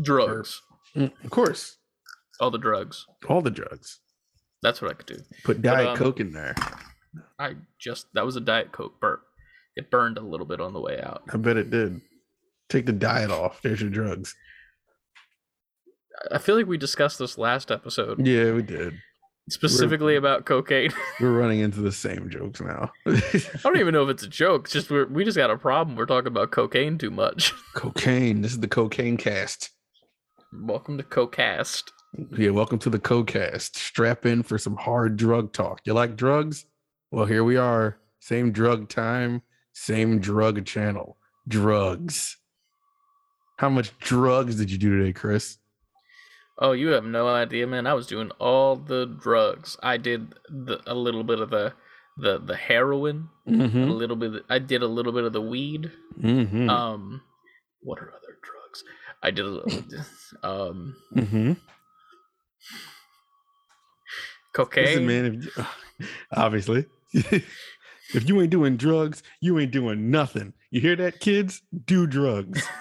Drugs. Mm, Of course, All the drugs. all the drugs. That's what I could do. Put Diet um, Coke in there. I just that was a diet coke burp. It burned a little bit on the way out. I bet it did. Take the diet off. There's your drugs. I feel like we discussed this last episode, Yeah, we did. specifically about cocaine. We're running into the same jokes now. I don't even know if it's a joke. It's just we're, we just got a problem. We're talking about cocaine too much. cocaine. This is the cocaine cast. Welcome to CoCast. Yeah, welcome to the CoCast. Strap in for some hard drug talk. You like drugs? Well, here we are. Same drug time, same drug channel. Drugs. How much drugs did you do today, Chris? Oh, you have no idea, man. I was doing all the drugs. I did the, a little bit of the the the heroin, a Mm-hmm. little bit. I did a little bit of the weed. Mm-hmm. Um, what are? I did a little, um mm-hmm. cocaine. Man, if obviously. if you ain't doing drugs, you ain't doing nothing. You hear that, kids? Do drugs.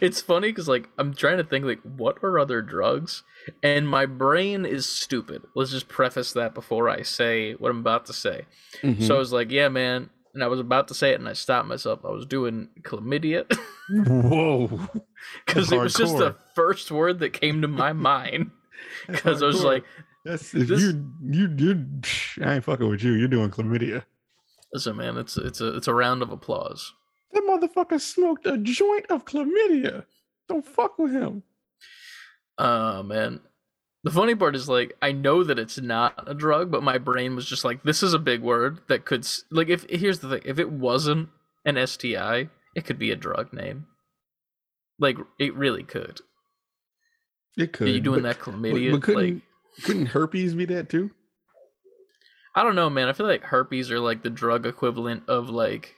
It's funny because like I'm trying to think like what are other drugs, and my brain is stupid. Let's just preface that before I say what I'm about to say. Mhm. So I was like, yeah, man, and I was about to say it, and I stopped myself. I was doing chlamydia Whoa. because it was just the first word that came to my mind. Because I was like, That's if this- you you you I ain't fucking with you. You're doing chlamydia. listen, man, it's it's a it's a round of applause. That motherfucker smoked a joint of chlamydia. Don't fuck with him. Oh man. The funny part is like I know that it's not a drug, but my brain was just like, this is a big word that could like if here's the thing, if it wasn't an STI, it could be a drug name. Like it really could. It could. Are you doing but- that but- chlamydia? But, couldn't like couldn't herpes be that too? I don't know, man. I feel like herpes are like the drug equivalent of like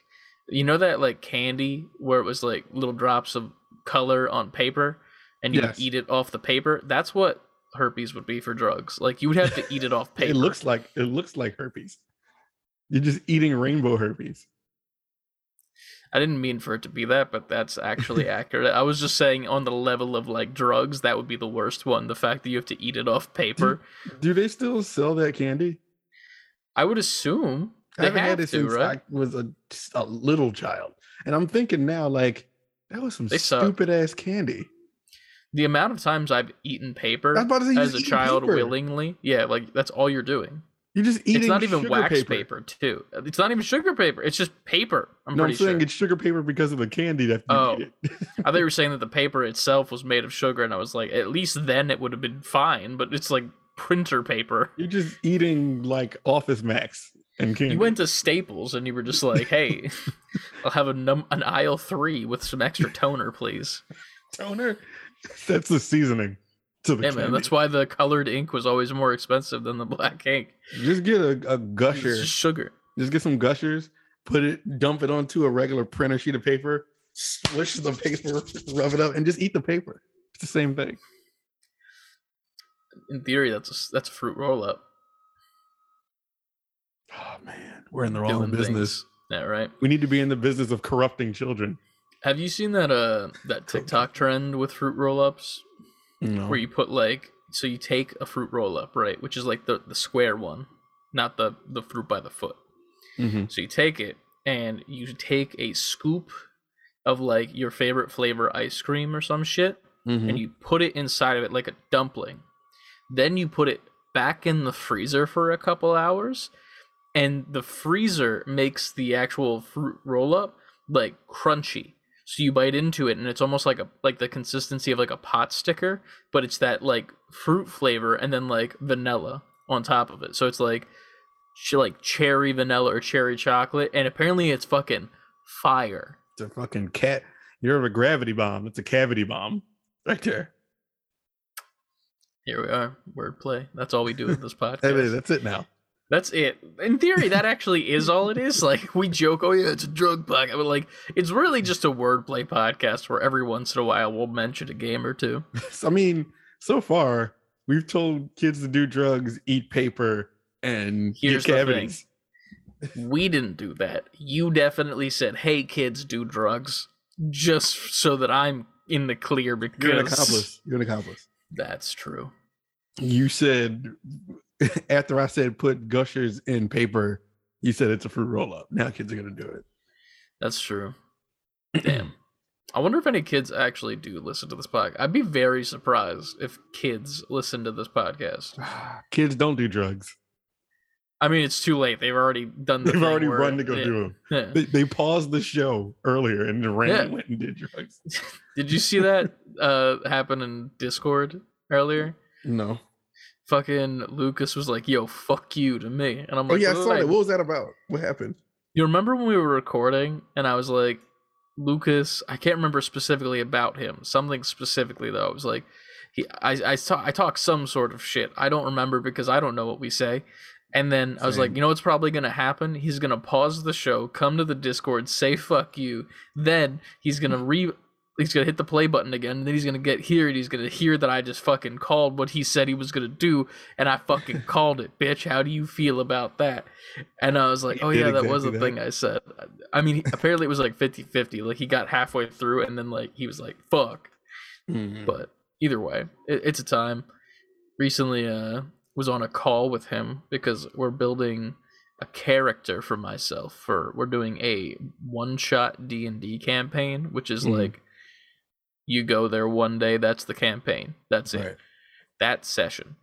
you know that like candy where it was like little drops of color on paper and you Yes. eat it off the paper. That's what herpes would be for drugs. Like you would have to eat it off paper. It looks like it looks like herpes. You're just eating rainbow herpes. I didn't mean for it to be that, but that's actually accurate. I was just saying on the level of like drugs, that would be the worst one. The fact that you have to eat it off paper. Do they still sell that candy? I would assume I haven't had it to, since right? I was a, a little child, and I'm thinking now, like that was some They suck. stupid ass candy. The amount of times I've eaten paper I was about to say, as a child paper. willingly, yeah, like that's all you're doing. You're just eating. it's not even wax paper. paper. too. It's not even sugar paper. It's just paper. I'm no, I'm saying sure. it's sugar paper because of the candy that you Oh. I thought you were saying that the paper itself was made of sugar, and I was like, at least then it would have been fine. But it's like printer paper. You're just eating like Office Max and candy. You went to Staples and you were just like, "Hey, I'll have a num- an aisle three with some extra toner, please." toner. That's the seasoning to the Yeah, candy. man, that's why the colored ink was always more expensive than the black ink. Just get a, a It's gusher. just sugar. Just get some gushers, put it, dump it onto a regular printer sheet of paper, swish the paper, rub it up, and just eat the paper. It's the same thing. In theory, that's a, that's a fruit roll up. Oh man, we're in the wrong Doing business. things. Yeah, right. We need to be in the business of corrupting children. Have you seen that uh that TikTok trend with fruit roll ups No. where you put like so you take a fruit roll up, right, which is like the the square one, not the the fruit by the foot. Mhm. So you take it and you take a scoop of like your favorite flavor ice cream or some shit Mhm. and you put it inside of it like a dumpling. Then you put it back in the freezer for a couple hours and the freezer makes the actual fruit roll up like crunchy. So you bite into it and it's almost like a like the consistency of like a pot sticker, but it's that like fruit flavor and then like vanilla on top of it. So it's like like cherry vanilla or cherry chocolate and apparently it's fucking fire. It's a fucking cat. You're a gravity bomb. It's a cavity bomb right there. Here we are. Wordplay. That's all we do with this podcast. Hey, that's it now. That's it. In theory, that actually is all it is. Like we joke, oh yeah, it's a drug podcast, but like it's really just a wordplay podcast where every once in a while we'll mention a game or two. I mean, so far we've told kids to do drugs, eat paper, and Here's get the thing. cavities. We didn't do that. You definitely said, "Hey kids, do drugs," just so that I'm in the clear because You're an accomplice. You're an accomplice. That's true. You said after I said put gushers in paper, you said it's a fruit roll up. Now kids are gonna do it. That's true. Damn. I wonder if any kids actually do listen to this podcast. I'd be very surprised if kids listen to this podcast. kids don't do drugs. I mean, it's too late. They've already done. The They've already where- run to go yeah. do them. Yeah. They, they paused the show earlier and ran Yeah. and went and did drugs. Did you see that uh happen in Discord earlier? No. Fucking Lucas was like, "Yo, fuck you" to me, and I'm like, Oh like, yeah, I saw that. What was that about? What happened? You remember when we were recording and I was like, Lucas, I can't remember specifically about him. Something specifically though. I was like, he, I, I talk, I talk some sort of shit. I don't remember because I don't know what we say. And then I was like, you know what's probably gonna happen? He's gonna pause the show, come to the Discord, say fuck you. Then he's gonna re. He's gonna hit the play button again, and then he's gonna get here, and he's gonna hear that I just fucking called what he said he was gonna do, and I fucking called it, bitch. How do you feel about that? And I was like, You oh did yeah, that was the exactly thing I said. I mean, apparently it was like 50-50. Like he got halfway through, and then like he was like, fuck. Mhm. But either way, it, it's a time. Recently, uh, was on a call with him because we're building a character for myself. For we're doing a one-shot D and D campaign, which is Mhm. like you go there one day. That's the campaign. That's it that session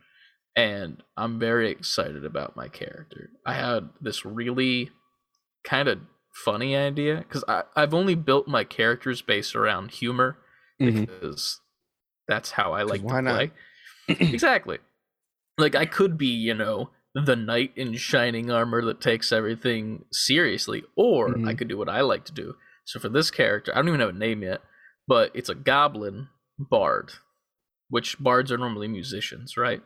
and i'm very excited about my character i had this really kind of funny idea because i've only built my characters based around humor Mhm. because that's how i like to play exactly like i could be you know the knight in shining armor that takes everything seriously or i Mhm. could do what i like to do so for this character i don't even have a name yet but it's a goblin bard which bards are normally musicians right?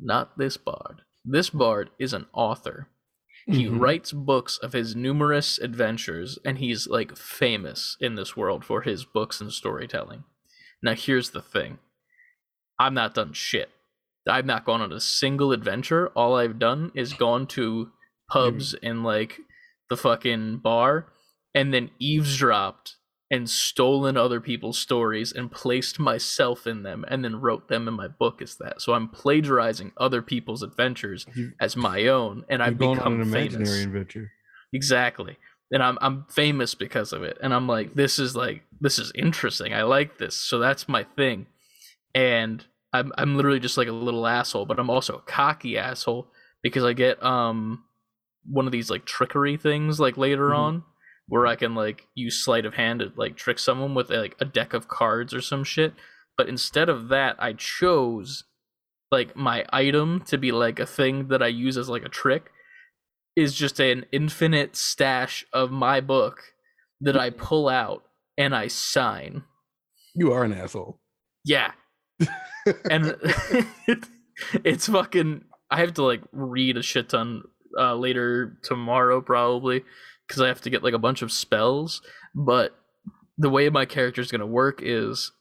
Not this bard. This bard is an author. He Mhm. writes books of his numerous adventures and he's like famous in this world for his books and storytelling. Now here's the thing. I'm not done shit. I've not gone on a single adventure. All i've done is gone to pubs and like the fucking bar and then eavesdropped and stolen other people's stories and placed myself in them and then wrote them in my book as that. So i'm plagiarizing other people's adventures You- as my own and i've become on an imaginary famous adventure. exactly. And i'm i'm famous because of it. And i'm like this is like this is interesting. I like this. So that's my thing. And i'm i'm literally just like a little asshole but i'm also a cocky asshole because i get um one of these like trickery things like later Mhm. on where i can like use sleight of hand to like trick someone with like a deck of cards or some shit but instead of that i chose like my item to be like a thing that i use as like a trick is just an infinite stash of my book that I pull out and I sign. You are an asshole. Yeah. and it's fucking I have to like read a shit ton uh later tomorrow probably cuz I have to get like a bunch of spells, but the way my character is going to work is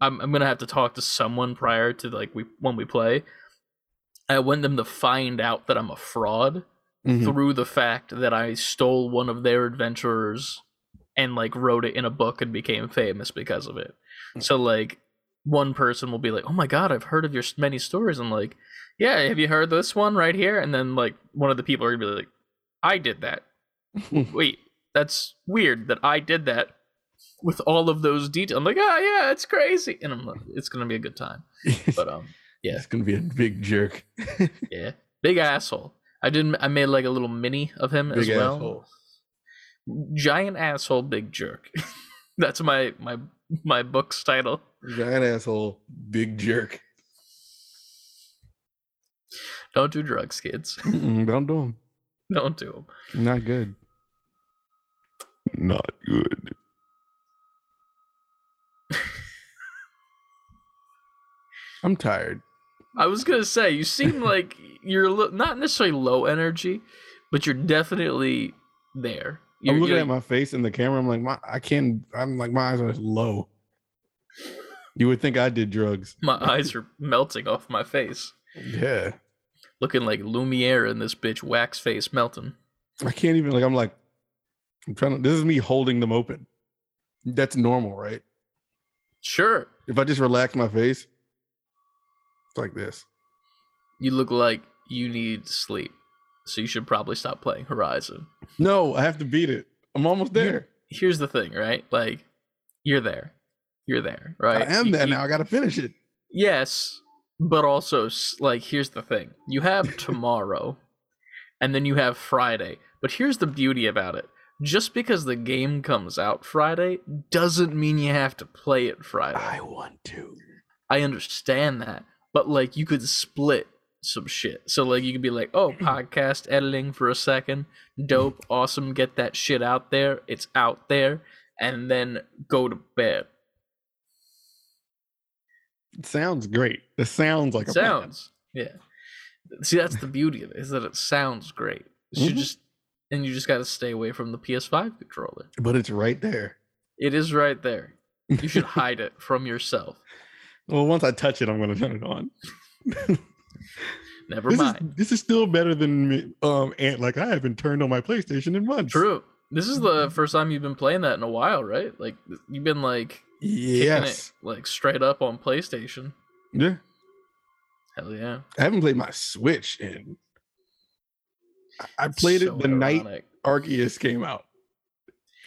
I'm I'm going to have to talk to someone prior to like we when we play. I want them to find out that I'm a fraud Mhm. through the fact that I stole one of their adventurers and like wrote it in a book and became famous because of it. So like one person will be like, "Oh my god, I've heard of your many stories." I'm like, "Yeah, have you heard this one right here?" And then like one of the people are gonna be like, "I did that." Wait, that's weird that I did that with all of those details. I'm like, "Ah, yeah, it's crazy," and I'm like, "It's gonna be a good time." But um, yeah. It's gonna be a big jerk. yeah, big asshole. I didn't. I made like a little mini of him as well. asshole. Giant asshole, big jerk. That's my my my book's title. Giant asshole, big jerk. Don't do drugs, kids. Mm-mm, don't do them. Don't do them. Not good. Not good. I'm tired. I was gonna say you seem like you're a li- not necessarily low energy, but you're definitely there. You're, I'm looking at my face in the camera. I'm like, my I can't. I'm like, my eyes are low. You would think I did drugs. my eyes are melting off my face, Yeah, looking like Lumiere in this bitch wax face melting. I can't even. Like, I'm like, I'm trying to. This is me holding them open. That's normal, right? Sure. If I just relax my face, it's like this. You look like you need sleep. So you should probably stop playing Horizon. No, I have to beat it. I'm almost there. Here's the thing, right? Like you're there. You're there, right? I am You- there you- now. I got to finish it. Yes, but also like here's the thing. You have tomorrow and then you have Friday. But here's the beauty about it. Just because the game comes out Friday doesn't mean you have to play it Friday. I want to. I understand that, but like you could split some shit. So like you could be like, "Oh, podcast editing for a second, dope, awesome, get that shit out there. It's out there." And then go to bed. It sounds great. It sounds like It a plan. sounds. Yeah. See, that's the beauty of it is that it sounds great. You Mhm. just and you just got to stay away from the PS5 controller. but it's right there. It is right there. You should hide it from yourself. Well, once I touch it, I'm going to turn it on. Never this mind. is this is still better than me. Um, and like I haven't turned on my PlayStation in months. True. This is the first time you've been playing that in a while, right? Like you've been like Yes. it like straight up on PlayStation. Yeah. Hell yeah. I haven't played my Switch in. I- played So it the night ironic. Arceus came out.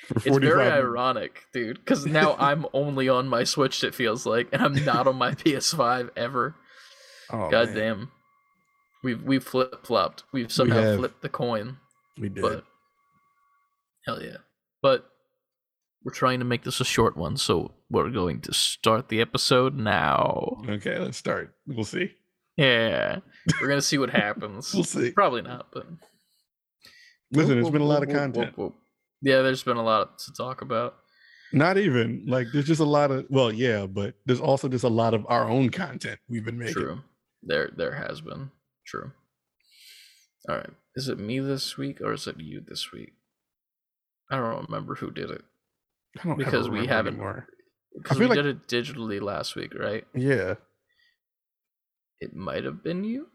It's very minutes. ironic, dude, because now I'm only on my Switch. It feels like, and I'm not on my PS5 ever. Oh, God man. damn. We've we've flip flopped. We've somehow have. flipped the coin. We did. But hell yeah. But we're trying to make this a short one, so we're going to start the episode now. okay, let's start. We'll see. Yeah. We're gonna see what happens. We'll see. Probably not, but Listen, it's been a lot of content. Yeah, there's been a lot to talk about. Not even like there's just a lot of well, yeah, but there's also just a lot of our own content we've been making. True. There there has been. True. All right. Is it me this week or is it you this week? I don't remember who did it I don't because we haven't. anymore. Because we like- did it digitally last week, right? Yeah, It might have been you.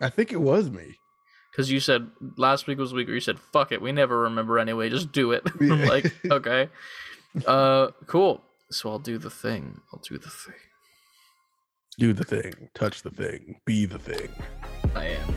I think it was me. Because you said last week was the week where you said, fuck it, we never remember anyway, just do it. I'm Yeah. like, okay. Uh cool. So I'll do the thing. I'll do the thing. Do the thing, touch the thing, be the thing. I am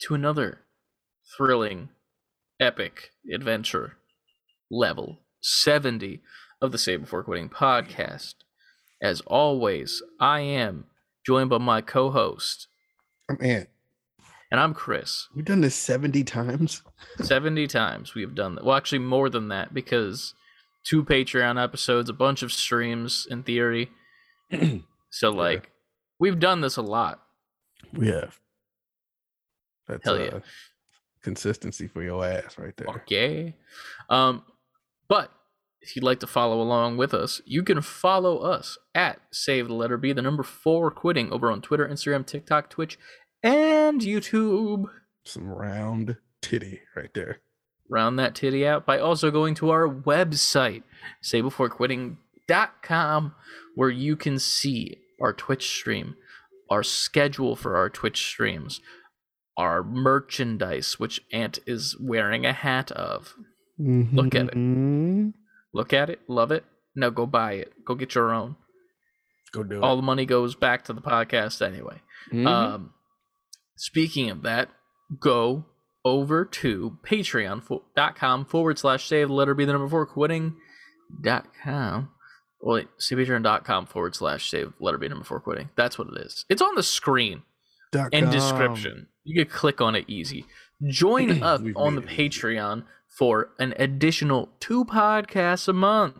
to another thrilling, epic adventure level 70 of the Save Before Quitting podcast. As always, I am joined by my co host, oh, Man, and I'm Chris. we've done this 70 times. 70 times we have done that. Well, actually, more than that because two Patreon episodes, a bunch of streams in theory. So, like, we've done this a lot. We have. That's Hell uh, yeah. consistency for your ass right there. Okay. Um, but if you'd like to follow along with us, you can follow us at Save the Letter B, the number four quitting over on Twitter, Instagram, TikTok, Twitch, and YouTube. Some round titty right there. Round that titty out by also going to our website, savebeforequitting.com, where you can see our Twitch stream, our schedule for our Twitch streams, our merchandise, which Ant is wearing a hat of. Look at it. Mhm. Look at it, love it. Now go buy it. Go get your own. Go do All it. All the money goes back to the podcast anyway. Mhm. Um, speaking of that, go over to patreon.com forward slash save the letter be the number four quitting dot com. Well, wait, see patreon.com forward slash save letter be the number four quitting. That's what it is. It's on the screen Dot and com. description. You can click on it easy. Join up on the made it easy. Patreon for an additional two podcasts a month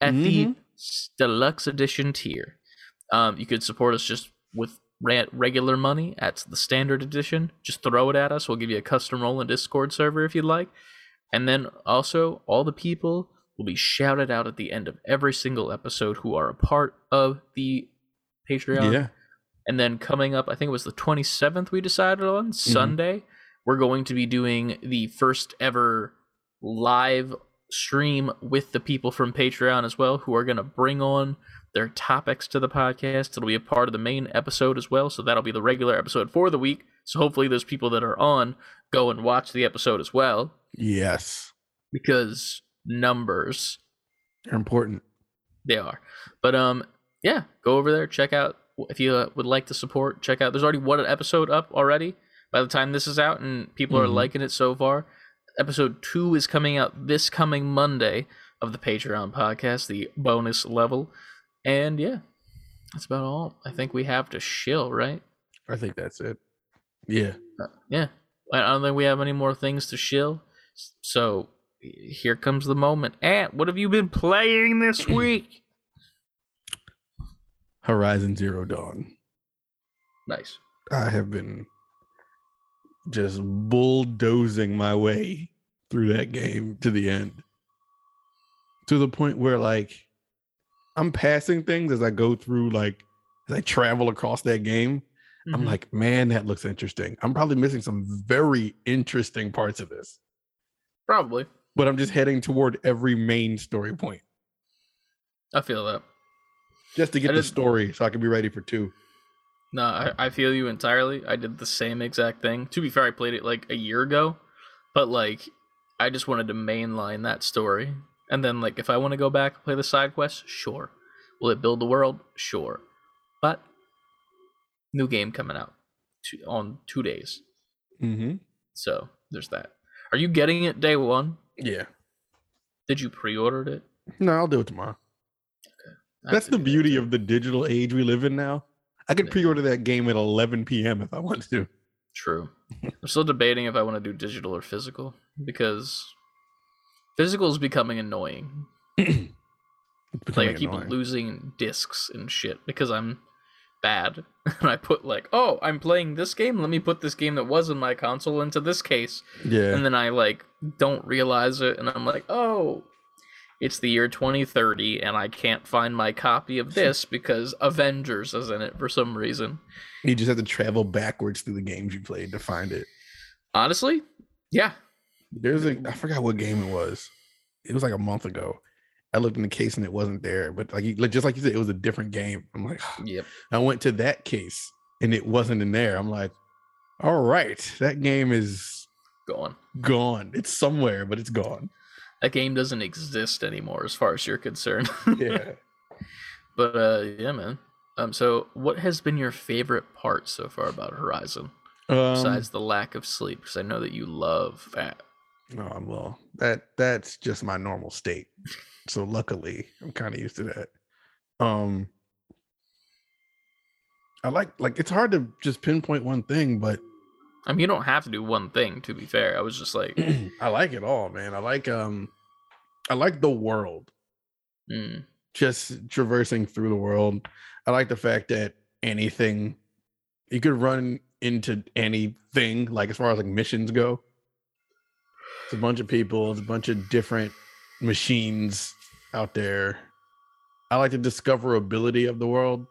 at the Mhm. s- deluxe edition tier. Um, you could support us just with regular money at the standard edition. Just throw it at us. We'll give you a custom role in Discord server if you'd like. And then also, all the people will be shouted out at the end of every single episode who are a part of the Patreon Yeah. And then coming up, I think it was the 27th we decided on, Sunday, we're going to be doing the first ever live stream with the people from Patreon as well, who are going to bring on their topics to the podcast. It'll be a part of the main episode as well. So that'll be the regular episode for the week. So hopefully, those people that are on go and watch the episode as well Yes. because numbers They're important. they are. But um, yeah, go over there, check out if you uh, would like to support. Check out. There's already one episode up already. By the time this is out, and people are Mhm. liking it so far. Episode two is coming out this coming Monday of the Patreon podcast, the bonus level. And yeah, that's about all I think we have to shill, right? I think that's it. Yeah. Uh, yeah, I I don't think we have any more things to shill. So here comes the moment. Ant, what have you been playing this week? Horizon Zero Dawn. nice. I have been just bulldozing my way through that game to the end. To the point where like I'm passing things as I go through like as I travel across that game. I'm Mhm. like, man, that looks interesting. I'm probably missing some very interesting parts of this. probably. But I'm just heading toward every main story point I feel that. Just to get the story so I can be ready for two. No, I, I feel you entirely. I did the same exact thing. To be fair, I played it like a year ago, but like I just wanted to mainline that story. And then like if I want to go back and play the side quests, sure. Will it build the world? Sure. But new game coming out two, on 2 days. Mm-hmm. So, there's that. Are you getting it day 1? Yeah. Did you pre-order it? No, I'll do it tomorrow. That's the do that beauty of the digital age we live in now. I could Yeah. pre-order that game at 11 p.m. if I wanted to. True. I'm still debating if I want to do digital or physical because physical is becoming annoying. It's Like I keep annoying. losing discs and shit because I'm bad. and I put like, oh, I'm playing this game. Let me put this game that was in my console into this case, Yeah. and then I like don't realize it, and I'm like, oh, it's the year 2030, and I can't find my copy of this because Avengers is in it for some reason. You just have to travel backwards through the games you played to find it. Honestly, yeah, There's a I forgot what game it was. It was like a month ago. I looked in the case and it wasn't there. But like just like you said, it was a different game. I'm like, yep. I went to that case and it wasn't in there. I'm like, all right, that game is gone. gone. It's somewhere, but it's gone. That game doesn't exist anymore, as far as you're concerned. Yeah. But uh, yeah, man. Um, so what has been your favorite part so far about Horizon, Um, besides the lack of sleep? Because I know that you love that. Oh well, that that's just my normal state. So luckily, I'm kind of used to that. Um, I like like it's hard to just pinpoint one thing, but I mean, you don't have to do one thing. To be fair, I was just like, I like it all, man. I like um, I like the world, mm, just traversing through the world. I like the fact that anything you could run into anything, like as far as like missions go. It's a bunch of people, it's a bunch of different machines out there. I like the discoverability of the world.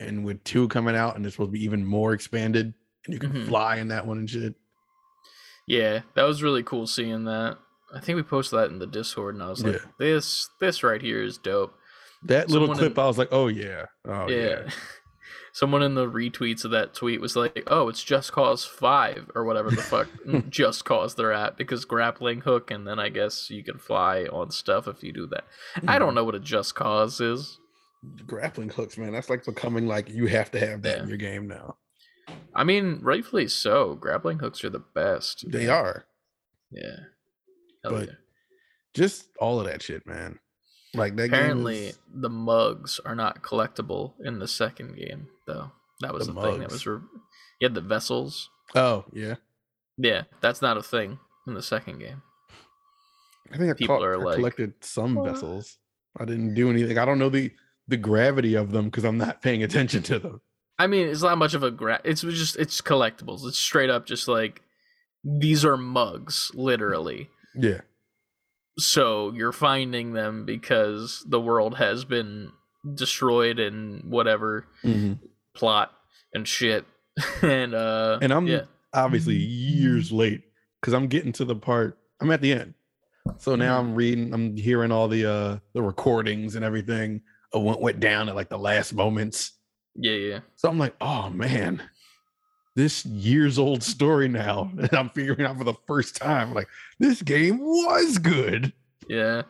And with two coming out and it's supposed to be even more expanded, and you can Mhm. fly in that one and shit. yeah, that was really cool seeing that. I think we posted that in the Discord, and I was like, Yeah. this this right here is dope. That little Someone clip, in- I was like, oh yeah. Oh yeah. yeah. Someone in the retweets of that tweet was like, "Oh, it's Just Cause Five or whatever the fuck Just Cause they're at because grappling hook, and then I guess you can fly on stuff if you do that. I don't mm-hmm. know what a Just Cause is. Grappling hooks, man. That's like becoming like you have to have that in your game now. I mean, rightfully so. Grappling hooks are the best. They are. Yeah. But yeah. Just all of that shit, man. Like that Apparently, is, the mugs are not collectible in the second game, though. That was The the, thing that was. Re- you had the vessels. Oh, yeah. Yeah, that's not a thing in the second game. I think I, People caught, are I like, collected some "What?" vessels. I didn't do anything. I don't know the the gravity of them because I'm not paying attention to them. I mean, it's not much of a gra- it's just it's collectibles. It's straight up just like these are mugs, literally. Yeah. So you're finding them because the world has been destroyed and whatever. Mhm. plot and shit. and uh And I'm yeah. obviously years late because I'm getting to the part. I'm at the end, so now I'm reading. I'm hearing all the uh the recordings and everything of what went down at like the last moments. Yeah, yeah. So I'm like, oh man, this years old story now, and I'm figuring out for the first time. Like this game was good. Yeah.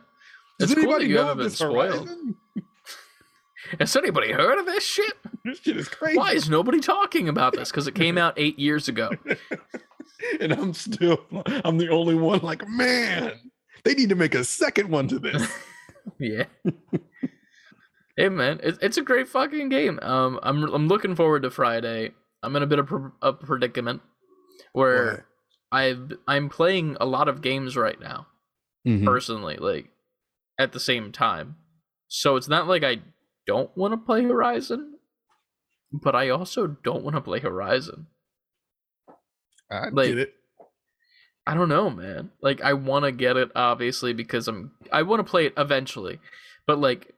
Does It's anybody you know haven't of been this spoiled. Horizon? Has anybody heard of this shit? This shit is crazy. Why is nobody talking about this? Because it came out eight years ago. and I'm still, I'm the only one. Like, man, they need to make a second one to this. Yeah. hey man, it, it's a great fucking game. Um, I'm I'm looking forward to Friday. I'm in a bit of pr- a predicament where I've I'm playing a lot of games right now Mhm. personally, like at the same time. So it's not like I don't want to play Horizon, but I also don't want to play Horizon. I like- get it. I don't know, man. Like I want to get it obviously because I'm I want to play it eventually. But like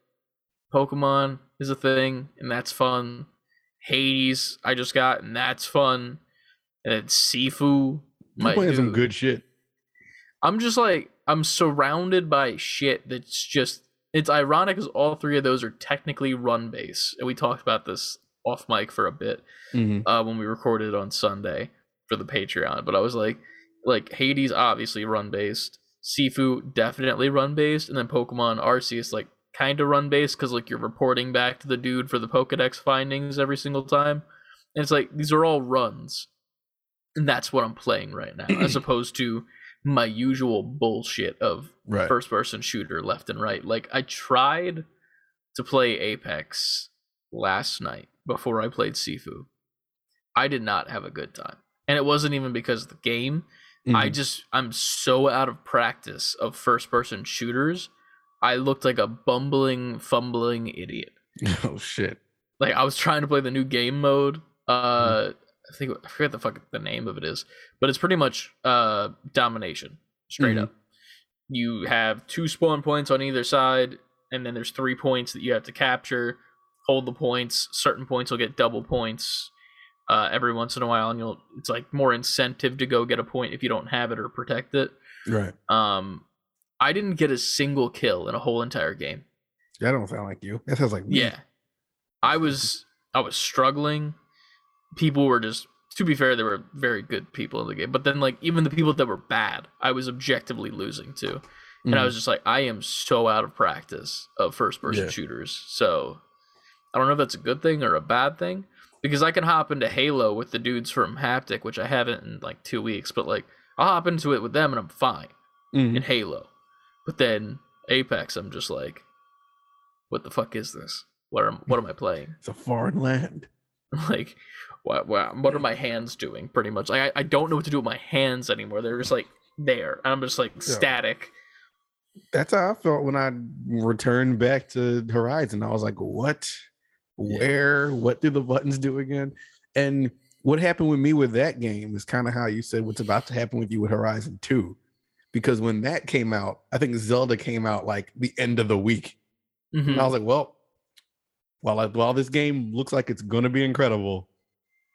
Pokemon is a thing and that's fun. Hades I just got and that's fun. And then Sifu I'm my playing some good shit. I'm just like I'm surrounded by shit that's just it's ironic because all three of those are technically run base. And we talked about this off mic for a bit Mhm. uh, when we recorded on Sunday for the Patreon. But I was like, like Hades obviously run based, Sifu definitely run based, and then Pokemon Arceus like kind of run based because like you're reporting back to the dude for the Pokedex findings every single time, and it's like these are all runs, and that's what I'm playing right now, as opposed to my usual bullshit of Right. first person shooter left and right. Like I tried to play Apex last night before I played Sifu. I did not have a good time. And it wasn't even because of the game. I Mhm. just I'm so out of practice of first person shooters. I looked like a bumbling, fumbling idiot. oh shit. Like I was trying to play the new game mode. Uh I think I forget the fuck the name of it is, but it's pretty much uh domination, straight Mhm. up. You have two spawn points on either side, and then there's three points that you have to capture. Hold the points. Certain points will get double points uh, every once in a while, and you'll it's like more incentive to go get a point if you don't have it or protect it. Right. Um, I didn't get a single kill in a whole entire game. That don't sound like you. That sounds like me. Yeah. I was I was struggling. People were just to be fair, there were very good people in the game, but then like even the people that were bad, I was objectively losing to. And I Mhm. was just like, I am so out of practice of first person Yeah. shooters. So I don't know if that's a good thing or a bad thing. Because I can hop into Halo with the dudes from Haptic, which I haven't in like two weeks, but like I'll hop into it with them and I'm fine Mhm. in Halo. But then Apex, I'm just like, what the fuck is this? What am what am I playing? It's a foreign land. like, what what what are my hands doing? Pretty much, like I, I don't know what to do with my hands anymore. They're just like there, and I'm just like static. That's how I felt when I returned back to Horizon. I was like, what? Yeah. Where? What do the buttons do again? And what happened with me with that game is kind of how you said what's about to happen with you with Horizon 2. Because when that came out, I think Zelda came out like the end of the week. Mhm. And I was like, well, while I, while this game looks like it's gonna be incredible,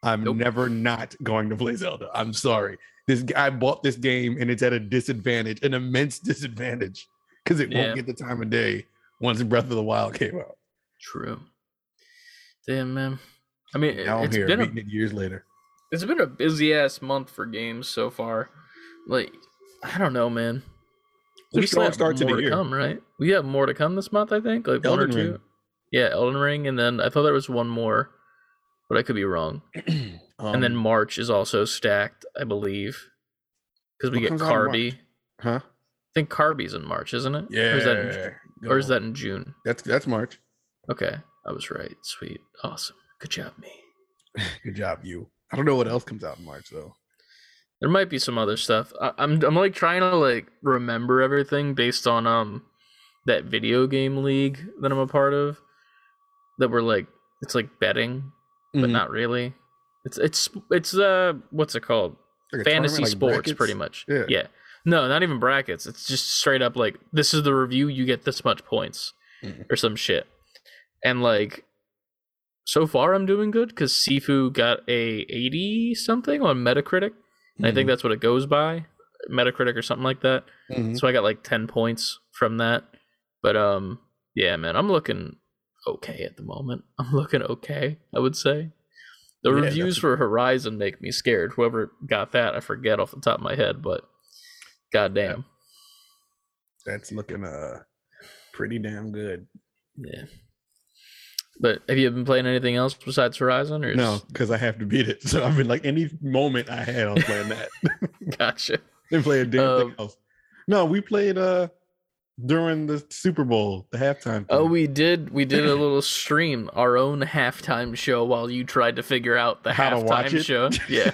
I'm Nope. never not going to play Zelda. I'm sorry. This g- I bought this game and it's at a disadvantage, an immense disadvantage, because it Yeah. won't get the time of day once Breath of the Wild came out. True. Damn man. I mean, Now it's here, been a, years later. it's been a busy ass month for games so far. Like, I don't know, man. It's We strong have start to the year. come, right? We have more to come this month, I think. Like one or Elden two. Ring. Yeah, Elden Ring, and then I thought there was one more, but I could be wrong. and then Um, March is also stacked, I believe, because we get comes out in March? Kirby. huh? I think Kirby's in March, isn't it? Yeah. Or is that in, or is that in June? that's that's March. Okay, I was right. Sweet, awesome, good job, me. Good job, you. I don't know what else comes out in March though. There might be some other stuff. I, I'm I'm like trying to like remember everything based on um that video game league that I'm a part of. That we're like it's like betting, but Mhm. not really. It's it's it's uh what's it called? Like Fantasy tournament, sports, pretty much. Yeah. yeah. No, not even brackets. It's just straight up like this is the review. You get this much points Mhm. or some shit, and like so far I'm doing good because Sifu got a 80 something on Metacritic. And I think that's what it goes by, Metacritic or something like that. Mhm. So I got like 10 points from that. But um yeah, man, I'm looking okay at the moment. I'm looking okay, I would say. The Yeah, reviews for Horizon make me scared. Whoever got that, I forget off the top of my head, but goddamn. that's looking uh pretty damn good. Yeah. But have you been playing anything else besides Horizon or No, because I have to beat it. So I've been like any moment I had, I was playing that. gotcha. Didn't play a damn Um, thing else. No, we played uh during the Super Bowl, the halftime. Oh, we did. We did a little stream, our own halftime show, while you tried to figure out the How halftime show. Yeah,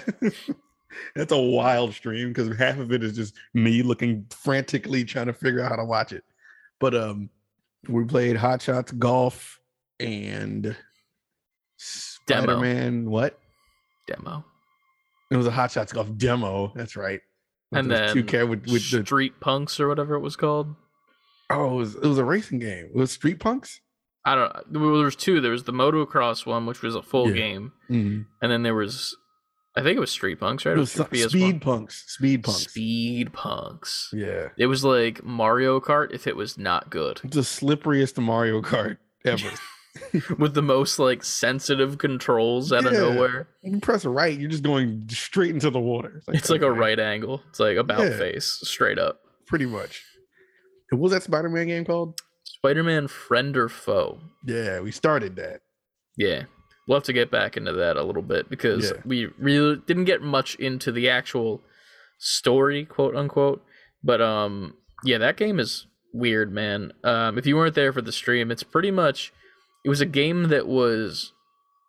That's a wild stream because half of it is just me looking frantically trying to figure out how to watch it. But um we played Hot Shots Golf and Demo. Spider-Man. What? demo. It was a Hot Shots Golf demo. That's right. With And those two then car with, with the Street Punks or whatever it was called. oh, it was, it was a racing game. It was Street Punks. I don't. Well, there was two. There was the motocross one, which was a full Yeah. game, Mhm. and then there was, I think it was Street Punks, right? It was some- PS1. Speed Punks. Speed Punks. Speed Punks. Yeah. It was like Mario Kart if it was not good, It's the slipperiest Mario Kart ever. with the most like sensitive controls out of Yeah. nowhere. you press right, you're just going straight into the water. It's like a okay, right angle. It's like about Yeah. face, straight up. Pretty much. And What was that Spider-Man game called? Spider-Man friend or foe? Yeah, we started that. Yeah. We'll have to get back into that a little bit because Yeah. we really didn't get much into the actual story, quote unquote. But um yeah, that game is weird, man. Um if you weren't there for the stream, it's pretty much it was a game that was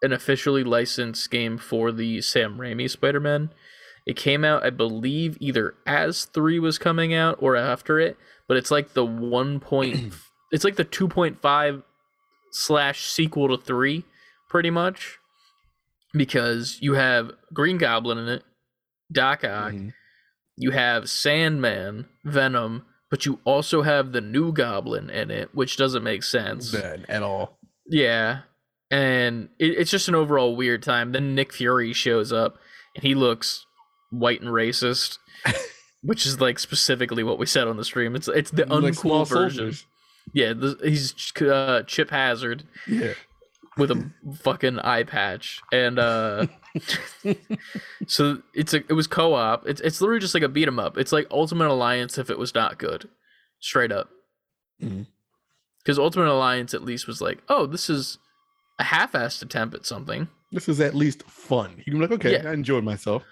an officially licensed game for the Sam Raimi Spider-Man. It came out, I believe, either as 3 was coming out or after it, but it's like the 1 point it's like the 2.5 slash sequel to 3 pretty much because you have green goblin in it doc ock Mhm. you have sandman venom but you also have the new goblin in it which doesn't make sense Bad at all. Yeah. And it, it's just an overall weird time. Then nick fury shows up and he looks white and racist which is like specifically what we said on the stream. It's it's the Like uncool version. Soldiers. yeah the, he's uh, chip hazard Yeah. with a fucking eye patch. And uh so it's a it was co-op. It's, it's literally just like a beat 'em up. It's like ultimate alliance if it was not good. Straight up. Mhm. Because ultimate alliance at least was like oh this is a half-assed attempt at something This is at least fun. You can be like, okay, Yeah. I enjoyed myself.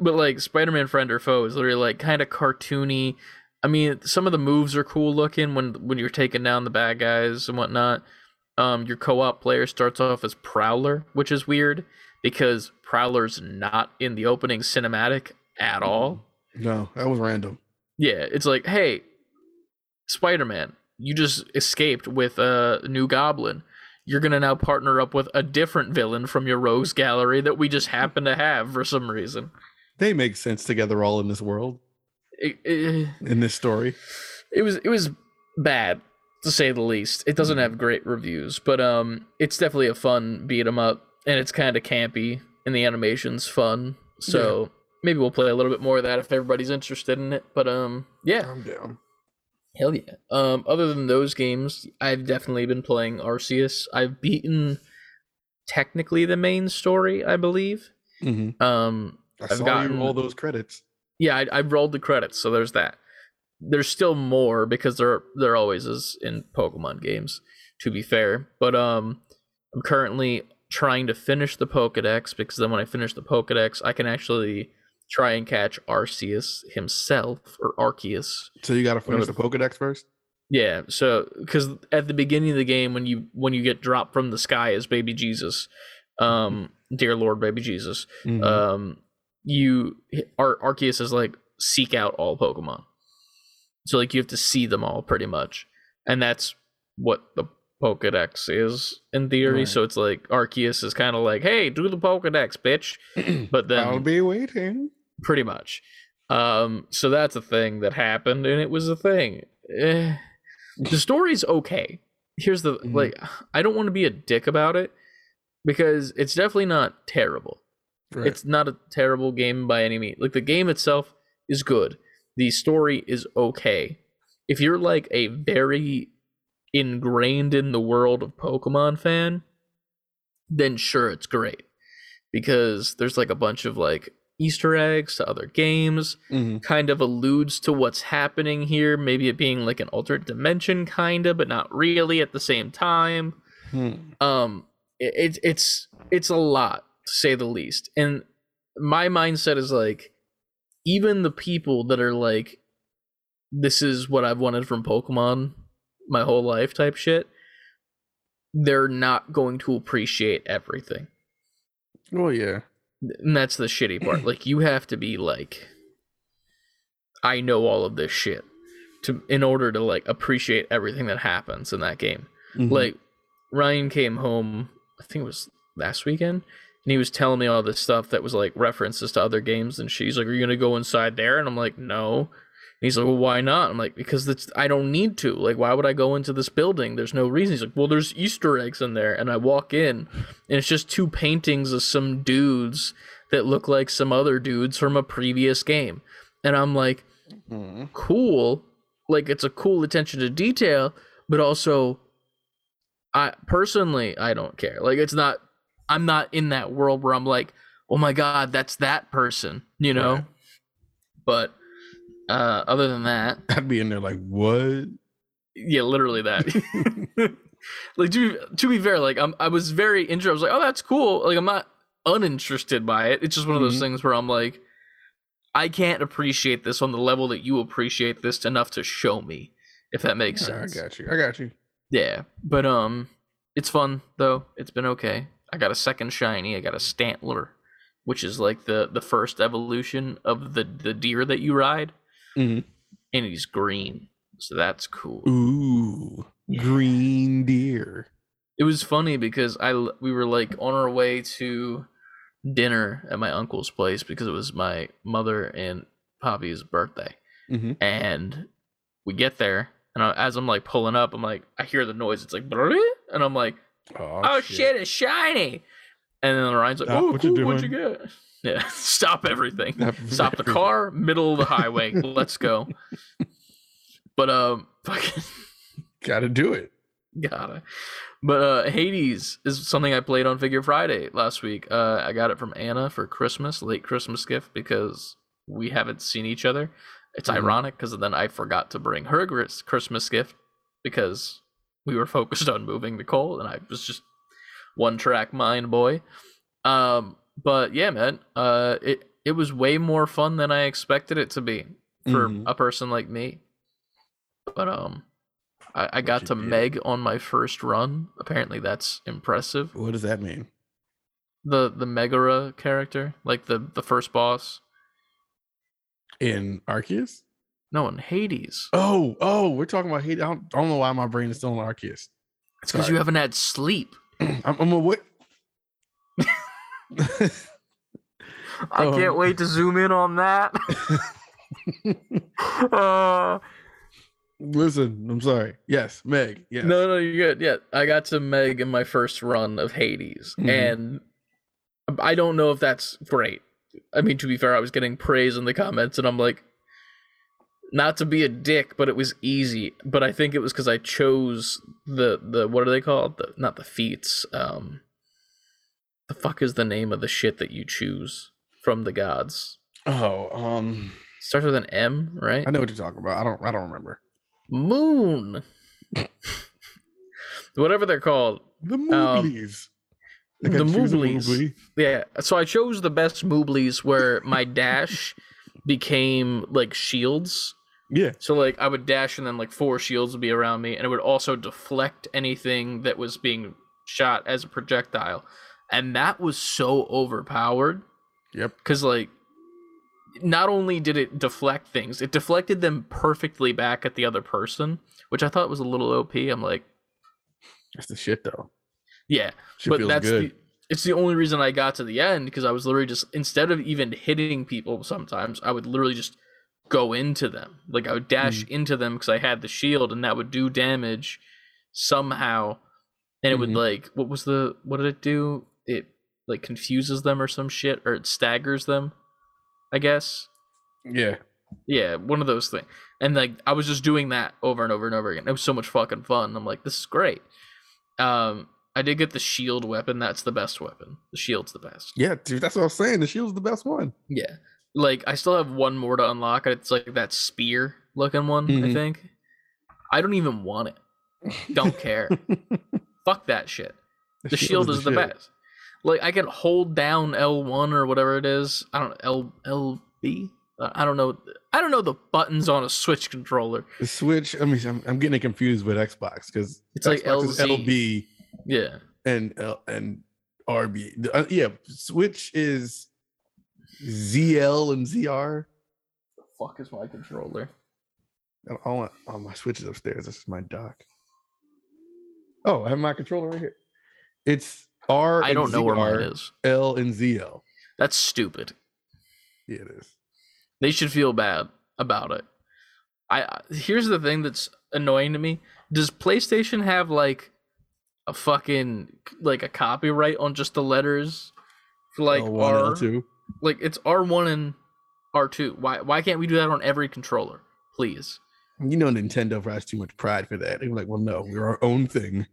but like spider-man friend or foe is literally like kind of cartoony i mean some of the moves are cool looking when when you're taking down the bad guys and whatnot um your co-op player starts off as prowler which is weird because prowler's not in the opening cinematic at all No, that was random. yeah it's like hey spider-man you just escaped with a new goblin you're gonna now partner up with a different villain from your rogues gallery that we just happen to have for some reason They make sense together all in this world, it, it, in this story. it was it was bad to say the least. It doesn't have great reviews, but um, it's definitely a fun beat 'em up, and it's kind of campy, and the animation's fun. So maybe we'll play a little bit more of that if everybody's interested in it. But um, yeah, I'm down. Hell yeah. Um, other than those games, I've definitely been playing Arceus. I've beaten technically the main story, I believe. hmm Um, I I've saw gotten- you roll those credits. yeah, I, I rolled the credits, so there's that. There's still more because there there always is in Pokemon games. To be fair, but um, I'm currently trying to finish the Pokedex because then when I finish the Pokedex, I can actually try and catch Arceus himself or Arceus. So you got to finish the Pokedex first. Yeah, so because at the beginning of the game, when you when you get dropped from the sky as Baby Jesus, um, dear Lord Baby Jesus, Mhm. um you Ar- arceus is like seek out all pokemon so like you have to see them all pretty much and that's what the pokedex is in theory Right. so it's like arceus is kind of like hey do the pokedex bitch but then I'll be waiting. Pretty much um so that's a thing that happened and it was a thing Eh, the story's okay here's the Mhm. like i don't want to be a dick about it because it's definitely not terrible. Right. It's not a terrible game by any means. Like the game itself is good. The story is okay. If you're like a very ingrained in the world of Pokemon fan, then sure it's great. Because there's like a bunch of like Easter eggs to other games, Mhm. kind of alludes to what's happening here, maybe it being like an alternate dimension kinda, but not really at the same time Hmm. um it, it it's it's a lot to say the least and my mindset is like even the people that are like this is what i've wanted from pokemon my whole life type shit they're not going to appreciate everything Well, yeah. And that's the shitty part like you have to be like i know all of this shit to in order to like appreciate everything that happens in that game Mhm. like Ryan came home, I think it was last weekend, and he was telling me all this stuff that was like references to other games. And she's like, "Are you gonna go inside there?" And I'm like, "No." He's like, "Well, why not?" I'm like, "Because that's I don't need to. Like, why would I go into this building? There's no reason." He's like, "Well, there's Easter eggs in there." And I walk in, and it's just two paintings of some dudes that look like some other dudes from a previous game. And I'm like, Mhm. cool like it's a cool attention to detail but also i personally i don't care like it's not i'm not in that world where i'm like oh my god that's that person you know Right. but uh other than that I'd be in there like, what? yeah literally that like to be, to be fair like I'm, i was very interested i was like oh that's cool like i'm not uninterested by it it's just one of those Mhm. things where i'm like i can't appreciate this on the level that you appreciate this enough to show me if that makes Yeah, I got you. I got you. yeah but um it's fun though it's been okay i got a second shiny i got a stantler which is like the the first evolution of the the deer that you ride Mhm. and he's green so that's cool Ooh, green deer. it was funny because I we were like on our way to dinner at my uncle's place because it was my mother and Poppy's birthday, hmm and we get there and I, as I'm like pulling up, I'm like I hear the noise. It's like and I'm like, Oh, oh shit, it's shiny. And then Ryan's like, oh, what you cool, what'd you get? Yeah, stop everything. Stop the car, middle of the highway. Let's go. But um, fucking. Gotta do it. Gotta. But uh Hades is something I played on Figure Friday last week. Uh I got it from Anna for Christmas, late Christmas gift because we haven't seen each other. It's Mhm. ironic because then I forgot to bring her Christmas gift because we were focused on moving Nicole and I was just one track mind boy. Um but yeah, man, uh it it was way more fun than I expected it to be for Mhm. a person like me. But um I, I got to did. Meg on my first run. Apparently that's impressive. What does that mean? The the Megara character, like the the first boss. In Arceus? No, in Hades. Oh, oh, we're talking about Hades. I don't, I don't know why my brain is still on Arceus. It's because you haven't had sleep. I'm, I'm what? I Um, can't wait to zoom in on that. uh, Listen, I'm sorry. Yes, Meg. Yes. No, no, you're good. Yeah, I got to Meg in my first run of Hades, Mhm. and I don't know if that's great. I mean, to be fair, I was getting praise in the comments, and I'm like, not to be a dick, but it was easy. But I think it was because I chose the the what are they called? The not the feats. Um, the fuck is the name of the shit that you choose from the gods? Oh, um, Starts with an M, right? I know what you're talking about. I don't. I don't remember. Moon. Whatever they're called. The Mooblies. Um, the gotta choose a Mooblies. Moobly. Yeah, so I chose the best Mooblies where my dash became like shields. Yeah. So like I would dash and then like four shields would be around me, and it would also deflect anything that was being shot as a projectile, and that was so overpowered Yep. because like not only did it deflect things, it deflected them perfectly back at the other person, which I thought was a little OP. I'm like, That's the shit though. yeah, Shit but that's good. the it's the only reason I got to the end because I was literally just instead of even hitting people sometimes I would literally just go into them like I would dash Mm. into them because I had the shield and that would do damage somehow and it would Mhm. like what was the what did it do like confuses them or some shit, or it staggers them. I guess. Yeah. Yeah, one of those things. And like I was just doing that over and over and over again. It was so much fucking fun. I'm like, this is great. Um, I did get the shield weapon. That's the best weapon. The shield's the best. Yeah, dude, that's what I was saying. The shield's the best one. Yeah. Like I still have one more to unlock. It's like that spear looking one, I Mhm. think. I don't even want it. Don't care. Fuck that shit. The, shield, is the shit. best. Like I can hold down L1 or whatever it is. I don't L LB. Uh, I don't know. I don't know the buttons on a Switch controller. The Switch. I mean, I'm, I'm getting confused with Xbox because It's like LZ. LB Yeah. and L, and RB. Uh, yeah, Switch is ZL and ZR. The fuck is my controller? I want oh, my Switch is upstairs. This is my dock. Oh, I have my controller right here. It's R. I and don't know where mine is. L and ZL. That's stupid. Yeah, it is. They should feel bad about it. I here's the thing that's annoying to me. Does PlayStation have like a fucking like a copyright on just the letters for like L1, R? L2. Like it's R1 and R2. Why why can't we do that on every controller? Please. You know, Nintendo has too much pride for that. They're like, well, no, we're our own thing.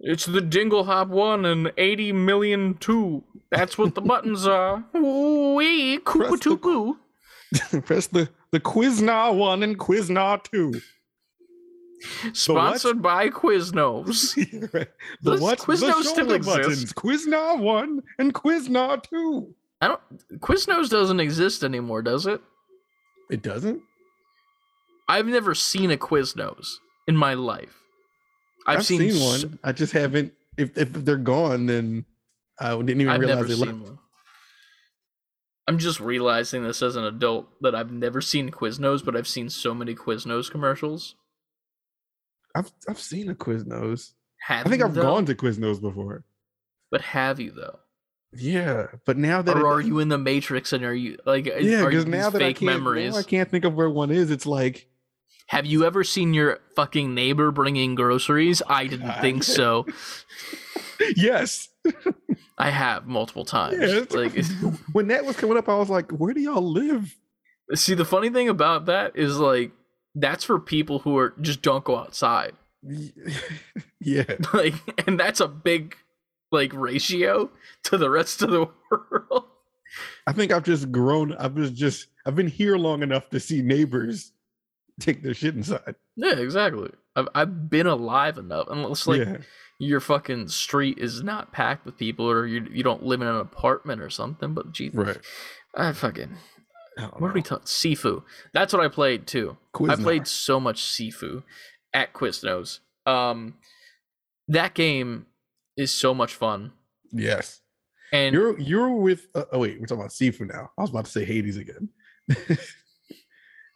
It's the Dingle Hop 1 and 80 million 2. That's what the buttons are. Wee, Press the- Koopa Press the the Quiznar one and Quiznar two. Sponsored by Quiznos. Right. the Does what? Quiznos the still shoulder exist? buttons. Quiznar one and Quiznar two. I don't. Quiznos doesn't exist anymore, does it? It doesn't. I've never seen a Quiznos in my life. I've, I've, seen, s- one. I just haven't. If if they're gone, then I didn't even I've realize they seen left. one. I'm just realizing this as an adult that I've never seen Quiznos, but I've seen so many Quiznos commercials. I've I've seen a Quiznos. Have I think I've though? gone to Quiznos before. but have you though? Yeah, but now that Or are you in the Matrix and are you like? Yeah, because now that I can't? I can't think of where one is. It's like Have you ever seen your fucking neighbor bringing groceries? I didn't think so. yes. I have multiple times. Like, when that was coming up, I was like, "Where do y'all live?" see, the funny thing about that is like that's for people who are just don't go outside. yeah, Like, and that's a big like ratio to the rest of the world. I think I've just grown. I've just just I've been here long enough to see neighbors take their shit inside. Yeah, exactly. I've I've been alive enough, unless like yeah, your fucking street is not packed with people, or you you don't live in an apartment or something. But gee, right. I fucking I what are we talking? Sifu. That's what I played too. I played so much Sifu at Quiznos. Um, that game is so much fun, Yes, and you're you're with. Uh, oh wait, we're talking about Sifu now. I was about to say Hades again.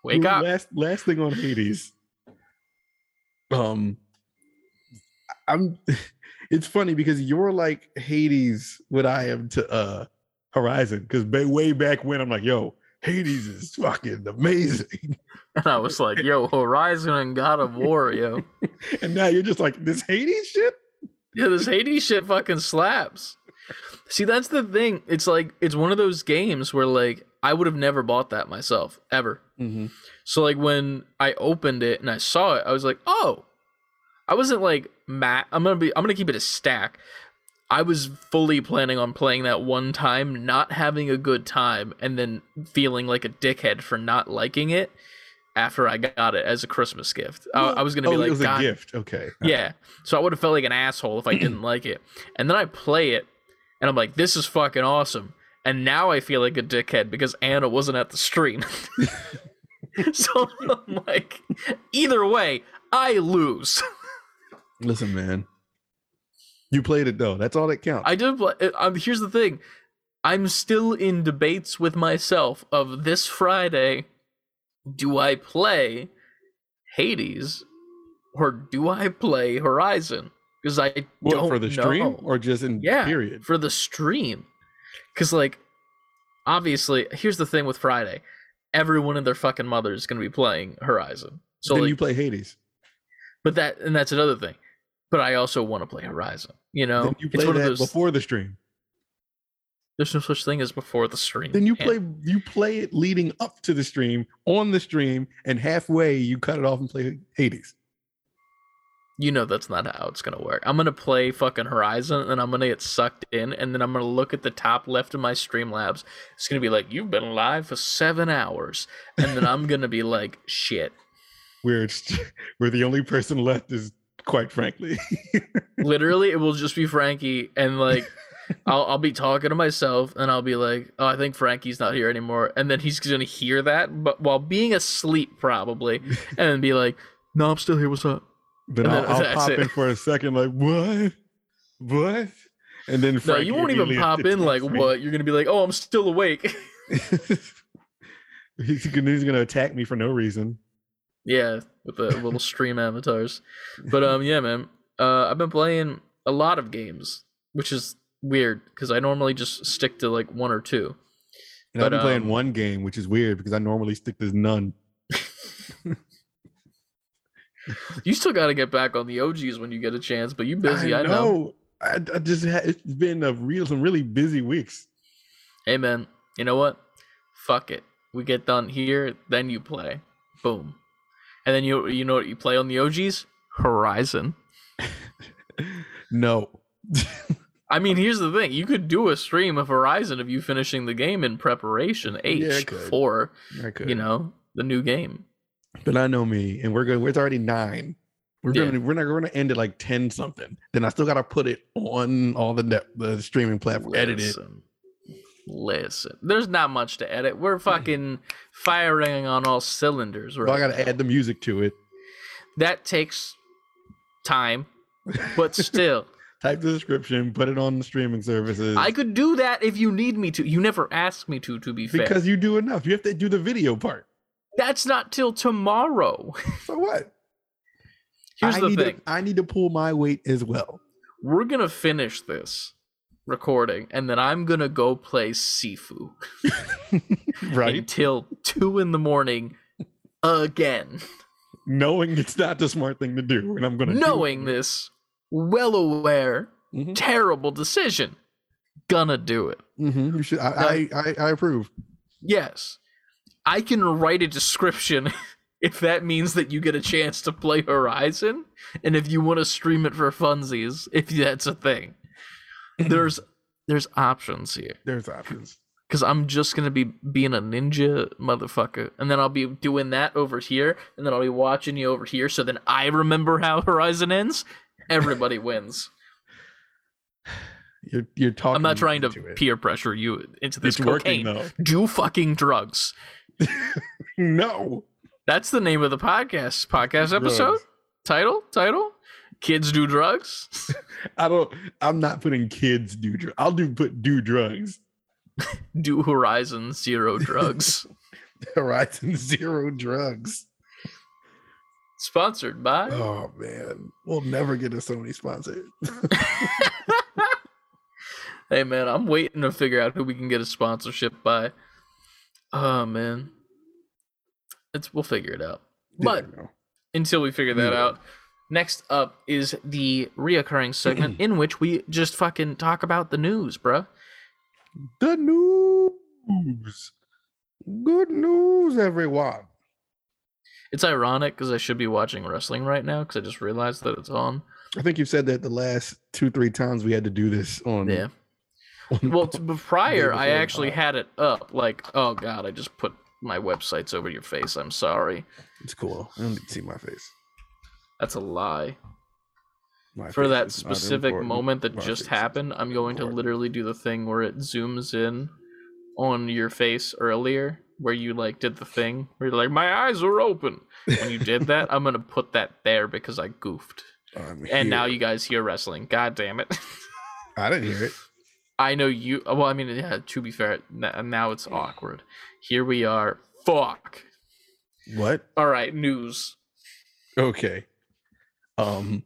wake Your up. Last last thing on Hades. Um, I'm. It's funny because you're like Hades. What I am to uh Horizon because way back when I'm like, yo, Hades is fucking amazing, And I was like, "Yo, Horizon and God of War, yo, and now you're just like this Hades shit. yeah, this Hades shit fucking slaps." See, that's the thing. It's like it's one of those games where like I would have never bought that myself ever. Mm-hmm. So like when I opened it and I saw it, I was like, "Oh." I wasn't like Matt. I'm gonna be. I'm gonna keep it a stack. I was fully planning on playing that one time, not having a good time, and then feeling like a dickhead for not liking it after I got it as a Christmas gift. I, I was gonna be oh, like, it was God, a gift. Okay. yeah. So I would have felt like an asshole if I didn't like it. And then I play it and I'm like, this is fucking awesome. And now I feel like a dickhead because Anna wasn't at the stream. so I'm like, either way, I lose. Listen, man. You played it though. That's all that counts. I did play. Um, here's the thing I'm still in debates with myself of this Friday. Do I play Hades or do I play Horizon? Because I don't for the stream know. or just in yeah period? for the stream because like obviously here's the thing with friday everyone and their fucking mother is going to be playing horizon so then like you play Hades. but that and that's another thing but i also want to play horizon you know then you it's play one that of those before the stream. There's no such thing as before the stream. Then you play you play it leading up to the stream, on the stream, and halfway you cut it off and play Hades. You know that's not how it's gonna work. I'm gonna play fucking Horizon and I'm gonna get sucked in, and then I'm gonna look at the top left of my Streamlabs. It's gonna be like, You've been alive for seven hours. And then I'm gonna be like, shit. Where it's where the only person left is quite frankly. Literally, it will just be Frankie and like I'll I'll be talking to myself and I'll be like, Oh, I think Frankie's not here anymore. And then he's gonna hear that, but while being asleep probably, and be like, No, I'm still here, what's up? Then I'll, I'll pop it. in for a second, like what, what, and then No, you won't even pop in like me. what? You're gonna be like, Oh, I'm still awake. he's gonna he's gonna attack me for no reason. Yeah, with the little stream avatars. But um, yeah, man. Uh, I've been playing a lot of games, which is weird because I normally just stick to like one or two. And I've But, been playing um, one game, which is weird because I normally stick to none. You still got to get back on the OGs when you get a chance, but you busy. I, know. I, I just had, it's been a real some really busy weeks. Hey, man. You know what? Fuck it. We get done here, then you play. Boom. And then you you know what you play on the OGs? Horizon. No, I mean, here's the thing: you could do a stream of Horizon of you finishing the game in preparation H Yeah, I could. for I could. you know the new game. But I know me, and we're going. It's already nine. We're Yeah. gonna we're not we're gonna end at like ten something. Then I still gotta put it on all the net, the streaming platform, edit it. Listen, listen. There's not much to edit. We're mm. fucking firing on all cylinders, right? So I gotta add the music to it. that takes time, but still, Type the description, put it on the streaming services. I could do that if you need me to. You never asked me to. To be fair, because you do enough. You have to do the video part. That's not till tomorrow. So what? Here's I the need thing: To, I need to pull my weight as well. we're gonna finish this recording, and then I'm gonna go play Sifu Right? until two in the morning again. Knowing it's not the smart thing to do, and I'm gonna do it. Knowing this, well aware, Mhm. terrible decision, gonna do it. Mhm, You should. I, I, I, I approve. Yes, I can write a description if that means that you get a chance to play Horizon, and if you want to stream it for funsies, if that's a thing. There's there's options here There's options. because I'm just gonna be being a ninja motherfucker, and then I'll be doing that over here, and then I'll be watching you over here. So then I remember how Horizon ends. Everybody wins. You're you're talking. I'm not trying to it. peer pressure you into this It's working cocaine. though. Do fucking drugs. No. That's the name of the podcast. Podcast episode Drugs. title title. Kids do drugs. I don't. I'm not putting kids do drugs. I'll do put do drugs. do Horizon Zero drugs. Horizon Zero drugs. Sponsored by. Oh man, we'll never get a Sony sponsor. Hey man, I'm waiting to figure out who we can get a sponsorship by. Oh man, it's we'll figure it out. But Yeah, no. until we figure that Yeah. out, next up is the reoccurring segment in which we just fucking talk about the news, bruh. the news. Good news, everyone. It's ironic because I should be watching wrestling right now because I just realized that it's on. I think you've said that the last two, three times we had to do this on. Yeah. Well, prior, I actually had it up. Like, oh god, I just put my websites over your face. I'm sorry. it's cool. I don't need to see my face. That's a lie. My For that specific moment that My just happened, I'm going to literally do the thing where it zooms in on your face earlier, where you like did the thing where you're like, my eyes are open. When you did that, I'm gonna put that there because I goofed. I'm And now you guys hear wrestling. God damn it. I didn't hear it. I know you. Well, I mean, yeah. To be fair, now it's awkward. Here we are. Fuck. What? All right, news. Okay. Um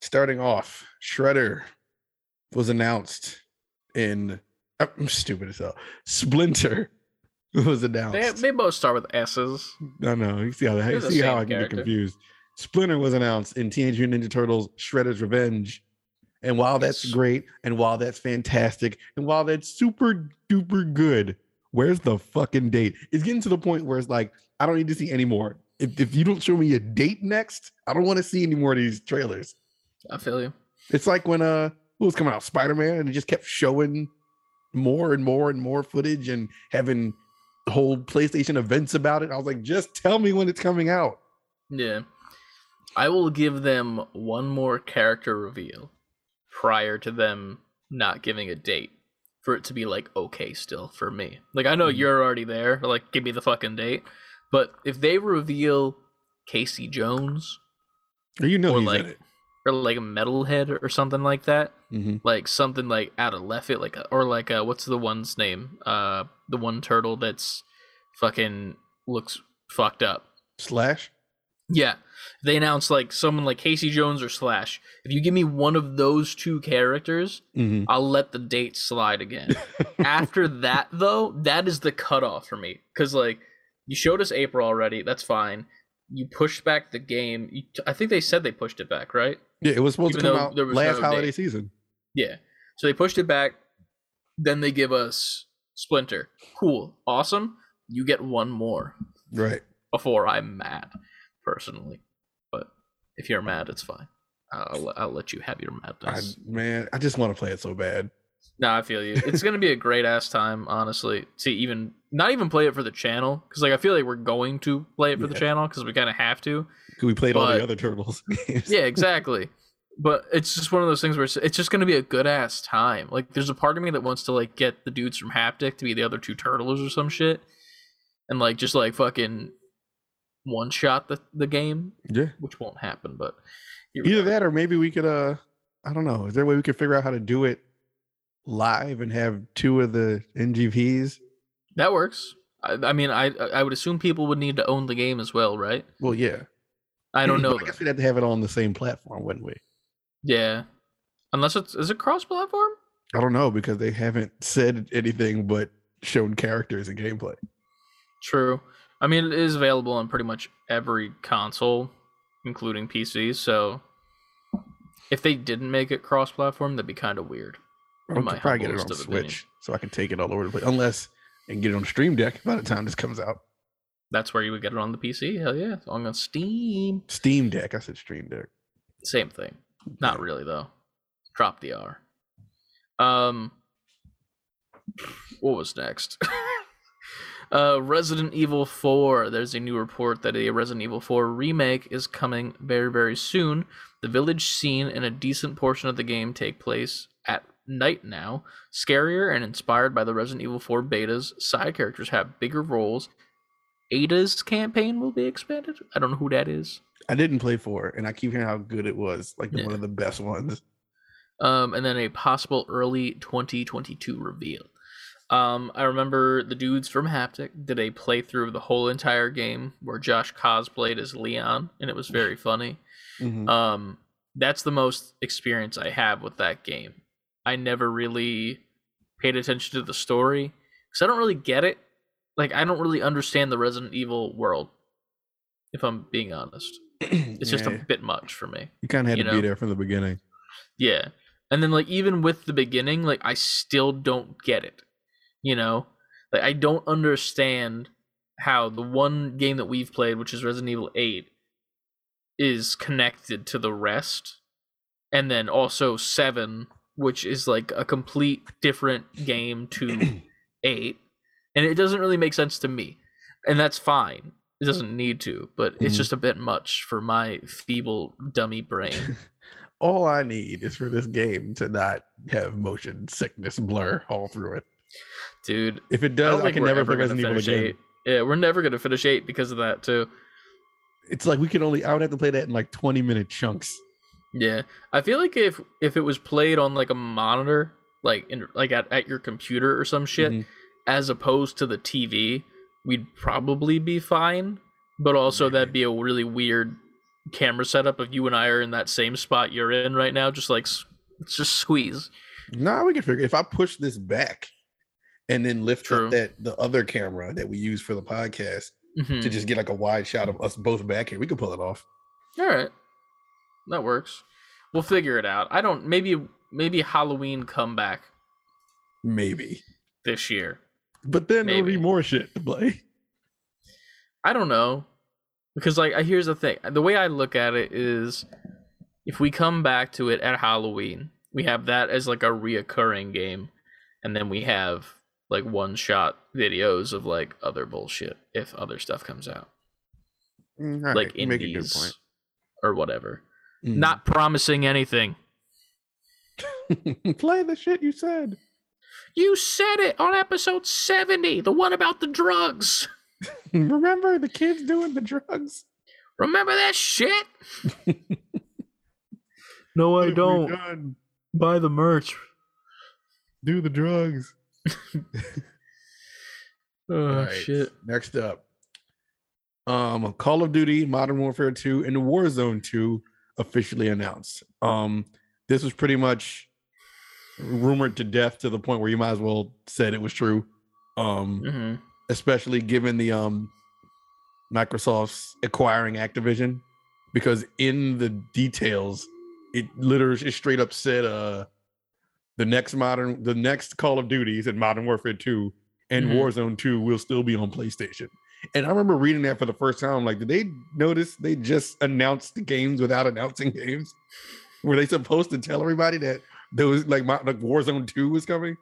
starting off, Shredder was announced in I'm stupid as hell. Splinter was announced. they both start with S's. No, no, you see how, you see how I can character. get confused. Splinter was announced in Teenage Mutant Ninja Turtles Shredder's Revenge. And while that's Yes. great, and while that's fantastic, and while that's super duper good, where's the fucking date? It's getting to the point where it's like, I don't need to see any more. If, if you don't show me a date next, I don't want to see any more of these trailers. I feel you. It's like when uh what was coming out, Spider-Man, and it just kept showing more and more and more footage and having whole PlayStation events about it. I was like, just tell me when it's coming out. Yeah. I will give them one more character reveal prior to them not giving a date for it to be like okay still for me. Like I know Mhm. you're already there, like give me the fucking date. But if they reveal Casey Jones Or you know or like it. or like a metalhead or something like that, Mhm. like something like out of left field, like or like uh, what's the one's name? Uh, the one turtle that's fucking looks fucked up. Slash. Yeah, they announced like someone like Casey Jones or Slash. If you give me one of those two characters, Mhm. I'll let the date slide again. After that, though, that is the cutoff for me. Because like you showed us April already, that's fine. You pushed back the game. You I think they said they pushed it back, right? Yeah, it was supposed Even to come out last no holiday date. season. Yeah. So they pushed it back. Then they give us Splinter. Cool, awesome. You get one more Right. before I'm mad, personally. But if you're mad, it's fine. I'll, I'll let you have your I, madness. man, I just want to play it so bad. no, I feel you. It's gonna be a great ass time, honestly. To even not even play it for the channel, because like I feel like we're going to play it for the channel because we kind of have to. 'Cause We played all the other turtles games. Yeah, exactly. but it's just one of those things where it's, it's just gonna be a good ass time. Like, there's a part of me that wants to like get the dudes from Haptic to be the other two turtles or some shit, and like just like fucking one shot the the game, Yeah. which won't happen. But Either that or maybe we could uh I don't know. Is there a way we could figure out how to do it live and have two of the NGPs? that works. I, I mean, I I would assume people would need to own the game as well, right? Well, yeah. I don't know. I guess we'd have to have it all on the same platform, wouldn't we? Yeah, unless it's is it cross platform? I don't know because they haven't said anything but shown characters and gameplay. True. I mean, it is available on pretty much every console, including PC. So, if they didn't make it cross-platform, that'd be kind of weird. I'll my probably get it on of opinion. Switch so I can take it all over the place. Unless I can get it on Stream Deck by the time this comes out. That's where you would get it on the PC. Hell yeah, it's on Steam. Steam Deck. I said Stream Deck. Same thing. Not really though. Drop the R. Um, what was next? uh, Resident Evil 4. There's a new report that a Resident Evil 4 remake is coming very, very soon. The village scene and a decent portion of the game take place at night now. Scarier and inspired by the Resident Evil 4 betas, side characters have bigger roles. Ada's campaign will be expanded. I don't know who that is. I didn't play four, and I keep hearing how good it was. Like Yeah. one of the best ones. um, and then a possible early 2022 reveal. Um, I remember the dudes from Haptic did a playthrough of the whole entire game where Josh cosplayed as Leon, and it was very funny. Mhm. Um, that's the most experience I have with that game. I never really paid attention to the story because I don't really get it. Like, I don't really understand the Resident Evil world, if I'm being honest. It's just a bit much for me. you kind of had to know. be there from the beginning. Yeah. And then like even with the beginning, like I still don't get it. You know? Like I don't understand how the one game that we've played, which is Resident Evil 8, is connected to the rest. And then also 7, which is like a complete different game to 8. And it doesn't really make sense to me. And that's fine. It doesn't need to, but it's Mhm. just a bit much for my feeble dummy brain. All I need is for this game to not have motion sickness blur all through it. Dude, If it does, don't I, can never play Resident Evil again. eight. Yeah, we're never gonna finish eight because of that too. It's like we could only I would have to play that in like 20 minute chunks. Yeah, I feel like if if it was played on like a monitor, like in like at, at your computer or some shit, Mhm. as opposed to the TV, we'd probably be fine. But also that'd be a really weird camera setup if you and I are in that same spot you're in right now, just like just squeeze. Nah, we can figure if I push this back and then lift True. up that the other camera that we use for the podcast Mhm. to just get like a wide shot of us both back here, we could pull it off. All right, that works. We'll figure it out. I don't. Maybe maybe Halloween comeback Maybe. this year. But then there'll be Maybe. more shit to play. I don't know. Because like here's the thing. The way I look at it is if we come back to it at Halloween, we have that as like a reoccurring game and then we have like one shot videos of like other bullshit if other stuff comes out. like you make a good indies point. or whatever. Mm. Not promising anything. play the shit you said. You said it on episode 70, the one about the drugs. Remember the kids doing the drugs? Remember that shit? no, I don't. Buy the merch. Do the drugs. Oh, Alright, shit. Next up, um, Call of Duty Modern Warfare 2 and Warzone 2 officially announced. Um, this was pretty much rumored to death to the point where you might as well said it was true. Um, hmm especially given the um Microsoft's acquiring Activision, because in the details, it literally it straight up said uh the next modern the next Call of Duty said Modern Warfare 2 and Mhm. Warzone 2 will still be on PlayStation. And I remember reading that for the first time. Like, did they notice they just announced the games without announcing games? Were they supposed to tell everybody that there was like, my, like Warzone 2 was coming?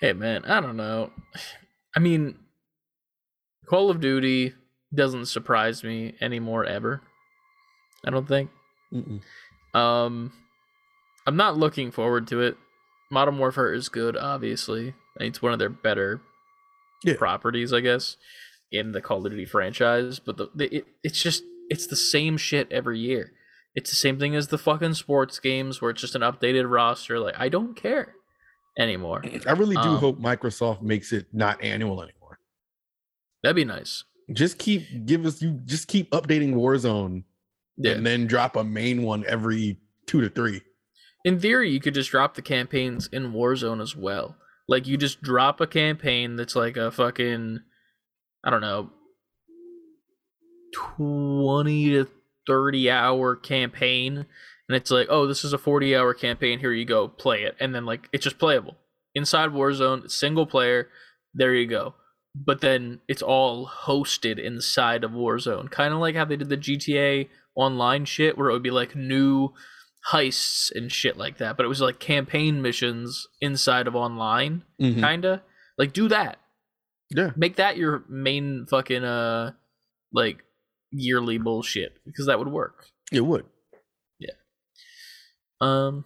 Hey, man, I don't know. I mean, Call of Duty doesn't surprise me anymore ever. I don't think. Mm-mm. Um, I'm not looking forward to it. Modern Warfare is good, obviously. It's one of their better Yeah. properties, I guess, in the Call of Duty franchise. But the, the it, it's just it's the same shit every year. It's the same thing as the fucking sports games, where it's just an updated roster. Like I don't care anymore. I really do Um, hope Microsoft makes it not annual anymore. That'd be nice. Just keep give us you just keep updating Warzone Yeah. and then drop a main one every two to three. In theory, you could just drop the campaigns in Warzone as well. Like you just drop a campaign that's like a fucking I don't know 20 to 30 hour campaign and it's like, "Oh, this is a 40 hour campaign. Here you go. Play it." And then like it's just playable. Inside Warzone, single player. There you go. But then it's all hosted inside of Warzone. Kind of like how they did the GTA online shit where it would be like new heists and shit like that, but it was like campaign missions inside of online, Mhm. kinda. Like do that. Yeah. Make that your main fucking uh like yearly bullshit because that would work. It would. Yeah. Um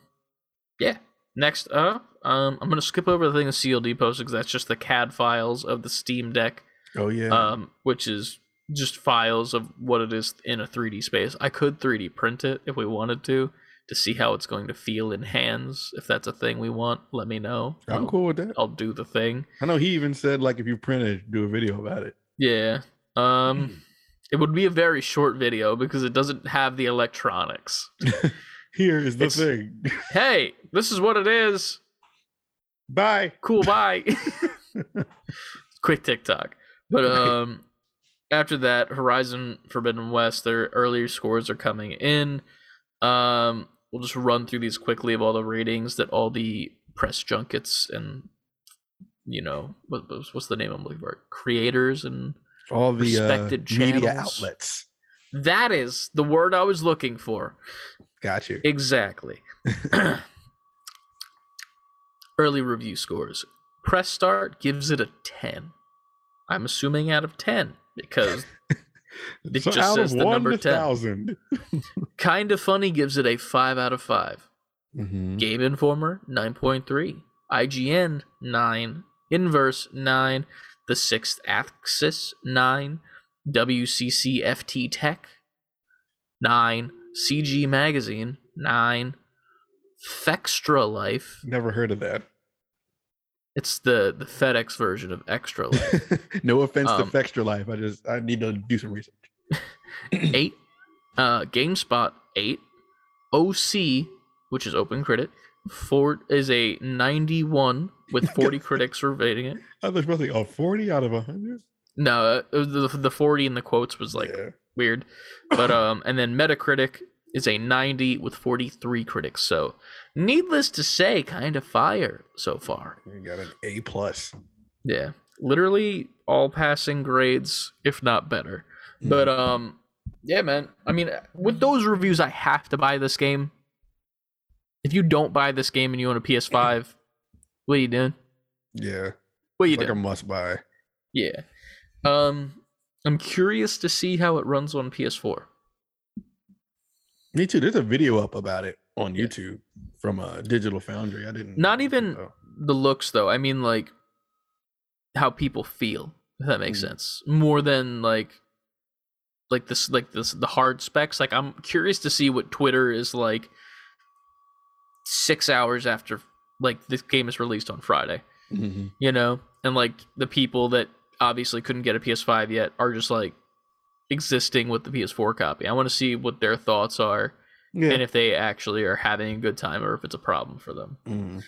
yeah. Next up, um I'm gonna skip over the thing of CLD posted because that's just the CAD files of the Steam Deck, Oh yeah. um, which is just files of what it is in a 3D space. I could 3D print it if we wanted to to see how it's going to feel in hands. If that's a thing we want, let me know. I'm I'll, cool with that. I'll do the thing. I know he even said like if you print it, do a video about it. Yeah. Um it would be a very short video because it doesn't have the electronics. Here is the It's- thing. hey, this is what it is. Bye. Cool, bye. Quick TikTok. But um after that, Horizon Forbidden West, their earlier scores are coming in. Um we'll just run through these quickly of all the ratings that all the press junkets and you know what, what's the name I'm looking for? Creators and All the uh, Respected media outlets. that is the word I was looking for. Got you. Exactly. Early review scores. Press start gives it a 10. I'm assuming out of 10 because it so just out says of the number to 10. Kind of Funny gives it a 5 out of 5. Mhm. Game Informer 9.3. IGN 9. Inverse 9. The Sixth Axis 9. WCCFT Tech 9. CG Magazine 9. Fextra Life. Never heard of that. It's the the FedEx version of Extra Life. no offense Um, to Fextra Life. I just I need to do some research. 8. Uh GameSpot 8. OC, which is Open Critic, Ford is a 91 with 40 critics rating it. I was supposed to say, oh, 40 out of 100? No, uh, the the 40 in the quotes was like yeah. weird. But um and then Metacritic is a 90 with 43 critics. So, needless to say, kind of fire so far. You got an A plus. Yeah, literally all passing grades, if not better. But um, yeah, man. I mean, with those reviews, I have to buy this game. If you don't buy this game and you own a PS5, what are you doing? yeah, What are you it's like a must buy. Yeah. Um, I'm curious to see how it runs on PS4. Me too. There's a video up about it on Yeah. YouTube from a Digital Foundry. I didn't. Not even Oh. the looks though. I mean like how people feel. If that makes Mm. sense. More than like like this like this the hard specs. Like I'm curious to see what Twitter is like six hours after like this game is released on Friday. Mhm. You know? And like the people that obviously couldn't get a PS5 yet are just like existing with the PS4 copy. I want to see what their thoughts are Yeah. and if they actually are having a good time or if it's a problem for them. Mhm.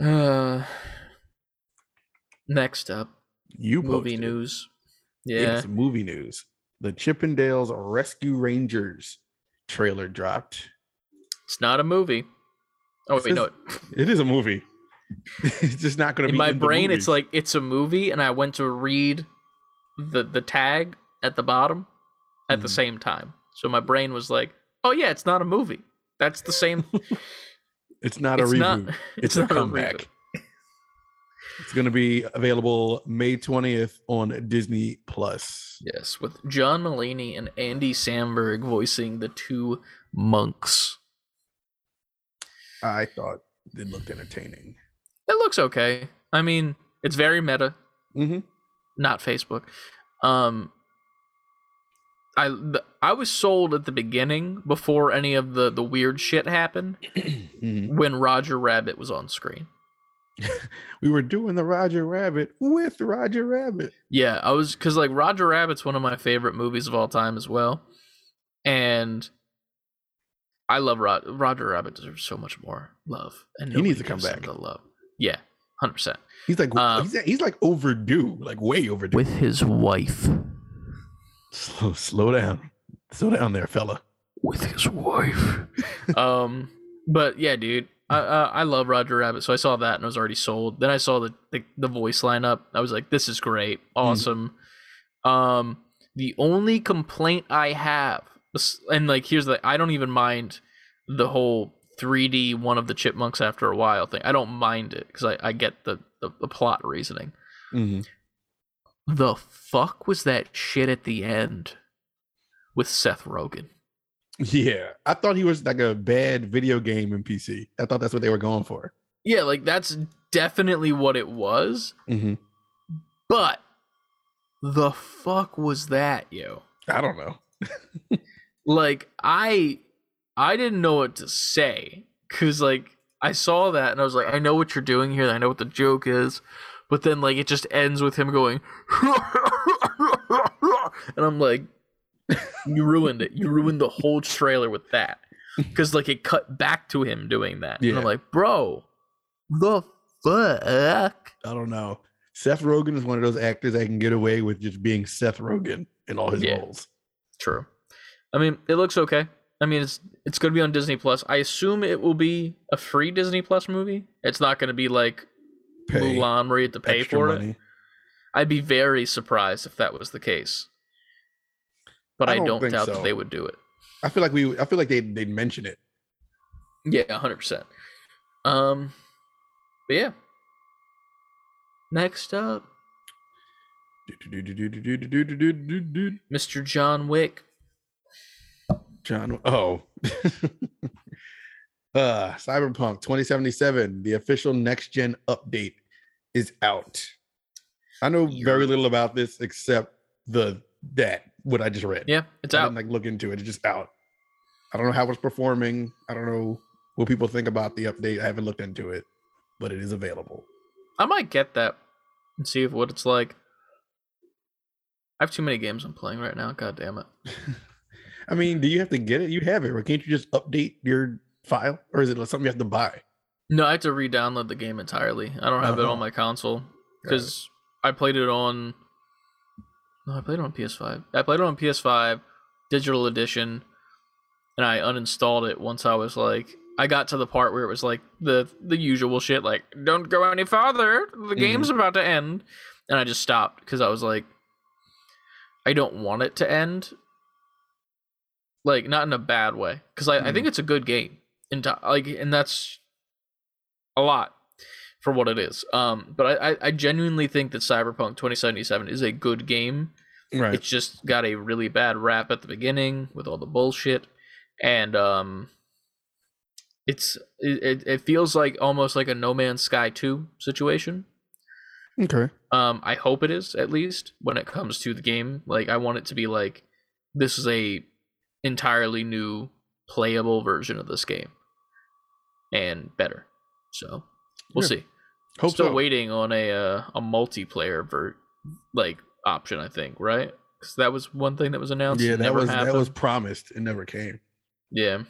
Uh, next up, You movie posted. news. Yeah. Some movie news. The Chip 'n Dale's Rescue Rangers trailer dropped. it's not a movie. Oh wait, no. It is a movie. it's just not going to In be my in brain, it's like it's a movie, and I went to read the the tag at the bottom at the Mhm. same time. So my brain was like, "Oh yeah, it's not a movie. That's the same. it's not a it's reboot. not. it's, a not comeback. reboot. it's going to be available May 20th on Disney Plus. Yes, with John Mulaney and Andy Samberg voicing the two monks. I thought it looked entertaining. It looks okay. I mean, it's very meta. Mm-hmm. not Facebook. Um, I th- I was sold at the beginning before any of the the weird shit happened mm-hmm. when Roger Rabbit was on screen. We were doing the Roger Rabbit with Roger Rabbit. Yeah, I was because like Roger Rabbit's one of my favorite movies of all time as well, and I love Rod- Roger Rabbit deserves so much more love, and He needs to come back. The love, yeah, hundred percent He's like Um, he's, he's like overdue, like way overdue. with his wife. Slow, slow down, slow down there, fella. with his wife. um, but yeah, dude, I uh, I love Roger Rabbit, so I saw that and I was already sold. Then I saw the the, the voice lineup. I was like, this is great, awesome. Um, the only complaint I have, and like, here's the, I don't even mind the whole 3D one of the chipmunks after a while thing. I don't mind it because I I get the, the the plot reasoning. Mm-hmm. The fuck was that shit at the end with Seth Rogen? Yeah, I thought he was like a bad video game in PC. I thought that's what they were going for. Yeah, like that's definitely what it was. Mm-hmm. But the fuck was that, yo? I don't know. Like I I didn't know what to say cuz like I saw that and I was like I know what you're doing here. I know what the joke is. But then like it just ends with him going and I'm like you ruined it. You ruined the whole trailer with that. Cuz like it cut back to him doing that. And Yeah. I'm like, "Bro, the fuck?" I don't know. Seth Rogen is one of those actors I can get away with just being Seth Rogen in all his Yeah. roles. True. I mean, it looks okay. I mean, it's it's going to be on Disney Plus. I assume it will be a free Disney Plus movie. It's not going to be like Pay Mulan where you have to pay for money. it. I'd be very surprised if that was the case. But I I don't don't, doubt so. that they would do it. I feel like we. I feel like they they'd mention it. Yeah, hundred percent. Um, but yeah. Next up, Mr. John Wick. John. Oh. Uh, Cyberpunk 2077, the official next gen update is out. I know very little about this except the that what I just read. Yeah, it's I out. didn't like look into it. It's just out. I don't know how it's performing. I don't know what people think about the update. I haven't looked into it, but it is available. I might get that and see if what it's like. I have too many games I'm playing right now. God damn it. I mean, do you have to get it? You have it, or can't you just update your file, or is it something you have to buy? No, I have to re-download the game entirely. I don't have it Oh. on uh-huh. my console it. because I played it on. No, I played it on PS5. I played it on PS5, digital edition, and I uninstalled it once I was like I got to the part where it was like the the usual shit like don't go any farther the mm-hmm. game's about to end and I just stopped cuz I was like I don't want it to end like not in a bad way cuz I, I think mm-hmm. it's a good game and like and that's a lot for what it is um but I I genuinely think that Cyberpunk 2077 is a good game Right. it's just got a really bad rap at the beginning with all the bullshit, and um, it's it, it- it feels like almost like a No Man's Sky two situation. okay. Um, I hope it is at least when it comes to the game. Like I want it to be like this is a entirely new playable version of this game, and better. So we'll Yeah. see. Hope Still so. waiting on a uh, a multiplayer ver- like option, I think, right? Because that was one thing that was announced. Yeah, that never was happened. that was promised. It never came. Yeah.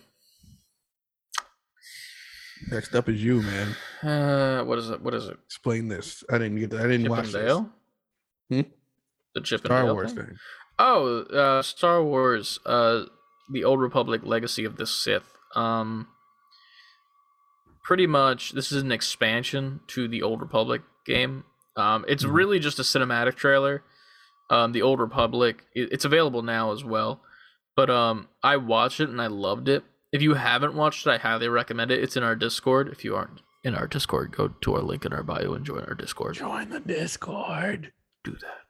Next up is you, man. Uh, what is it? What is it? Explain this. I didn't get. That. I didn't Chip watch and this. Hmm? The Chip and Star Dale Wars thing? thing. Oh, uh, Star Wars. Uh, the Old Republic: Legacy of the Sith. Um, pretty much, this is an expansion to the Old Republic game. Um, it's Mhm. really just a cinematic trailer. Um, the Old Republic. It, it's available now as well, but um, I watched it and I loved it. If you haven't watched it, I highly recommend it. It's in our Discord. If you aren't in our Discord, go to our link in our bio and join our Discord Join the Discord. do that.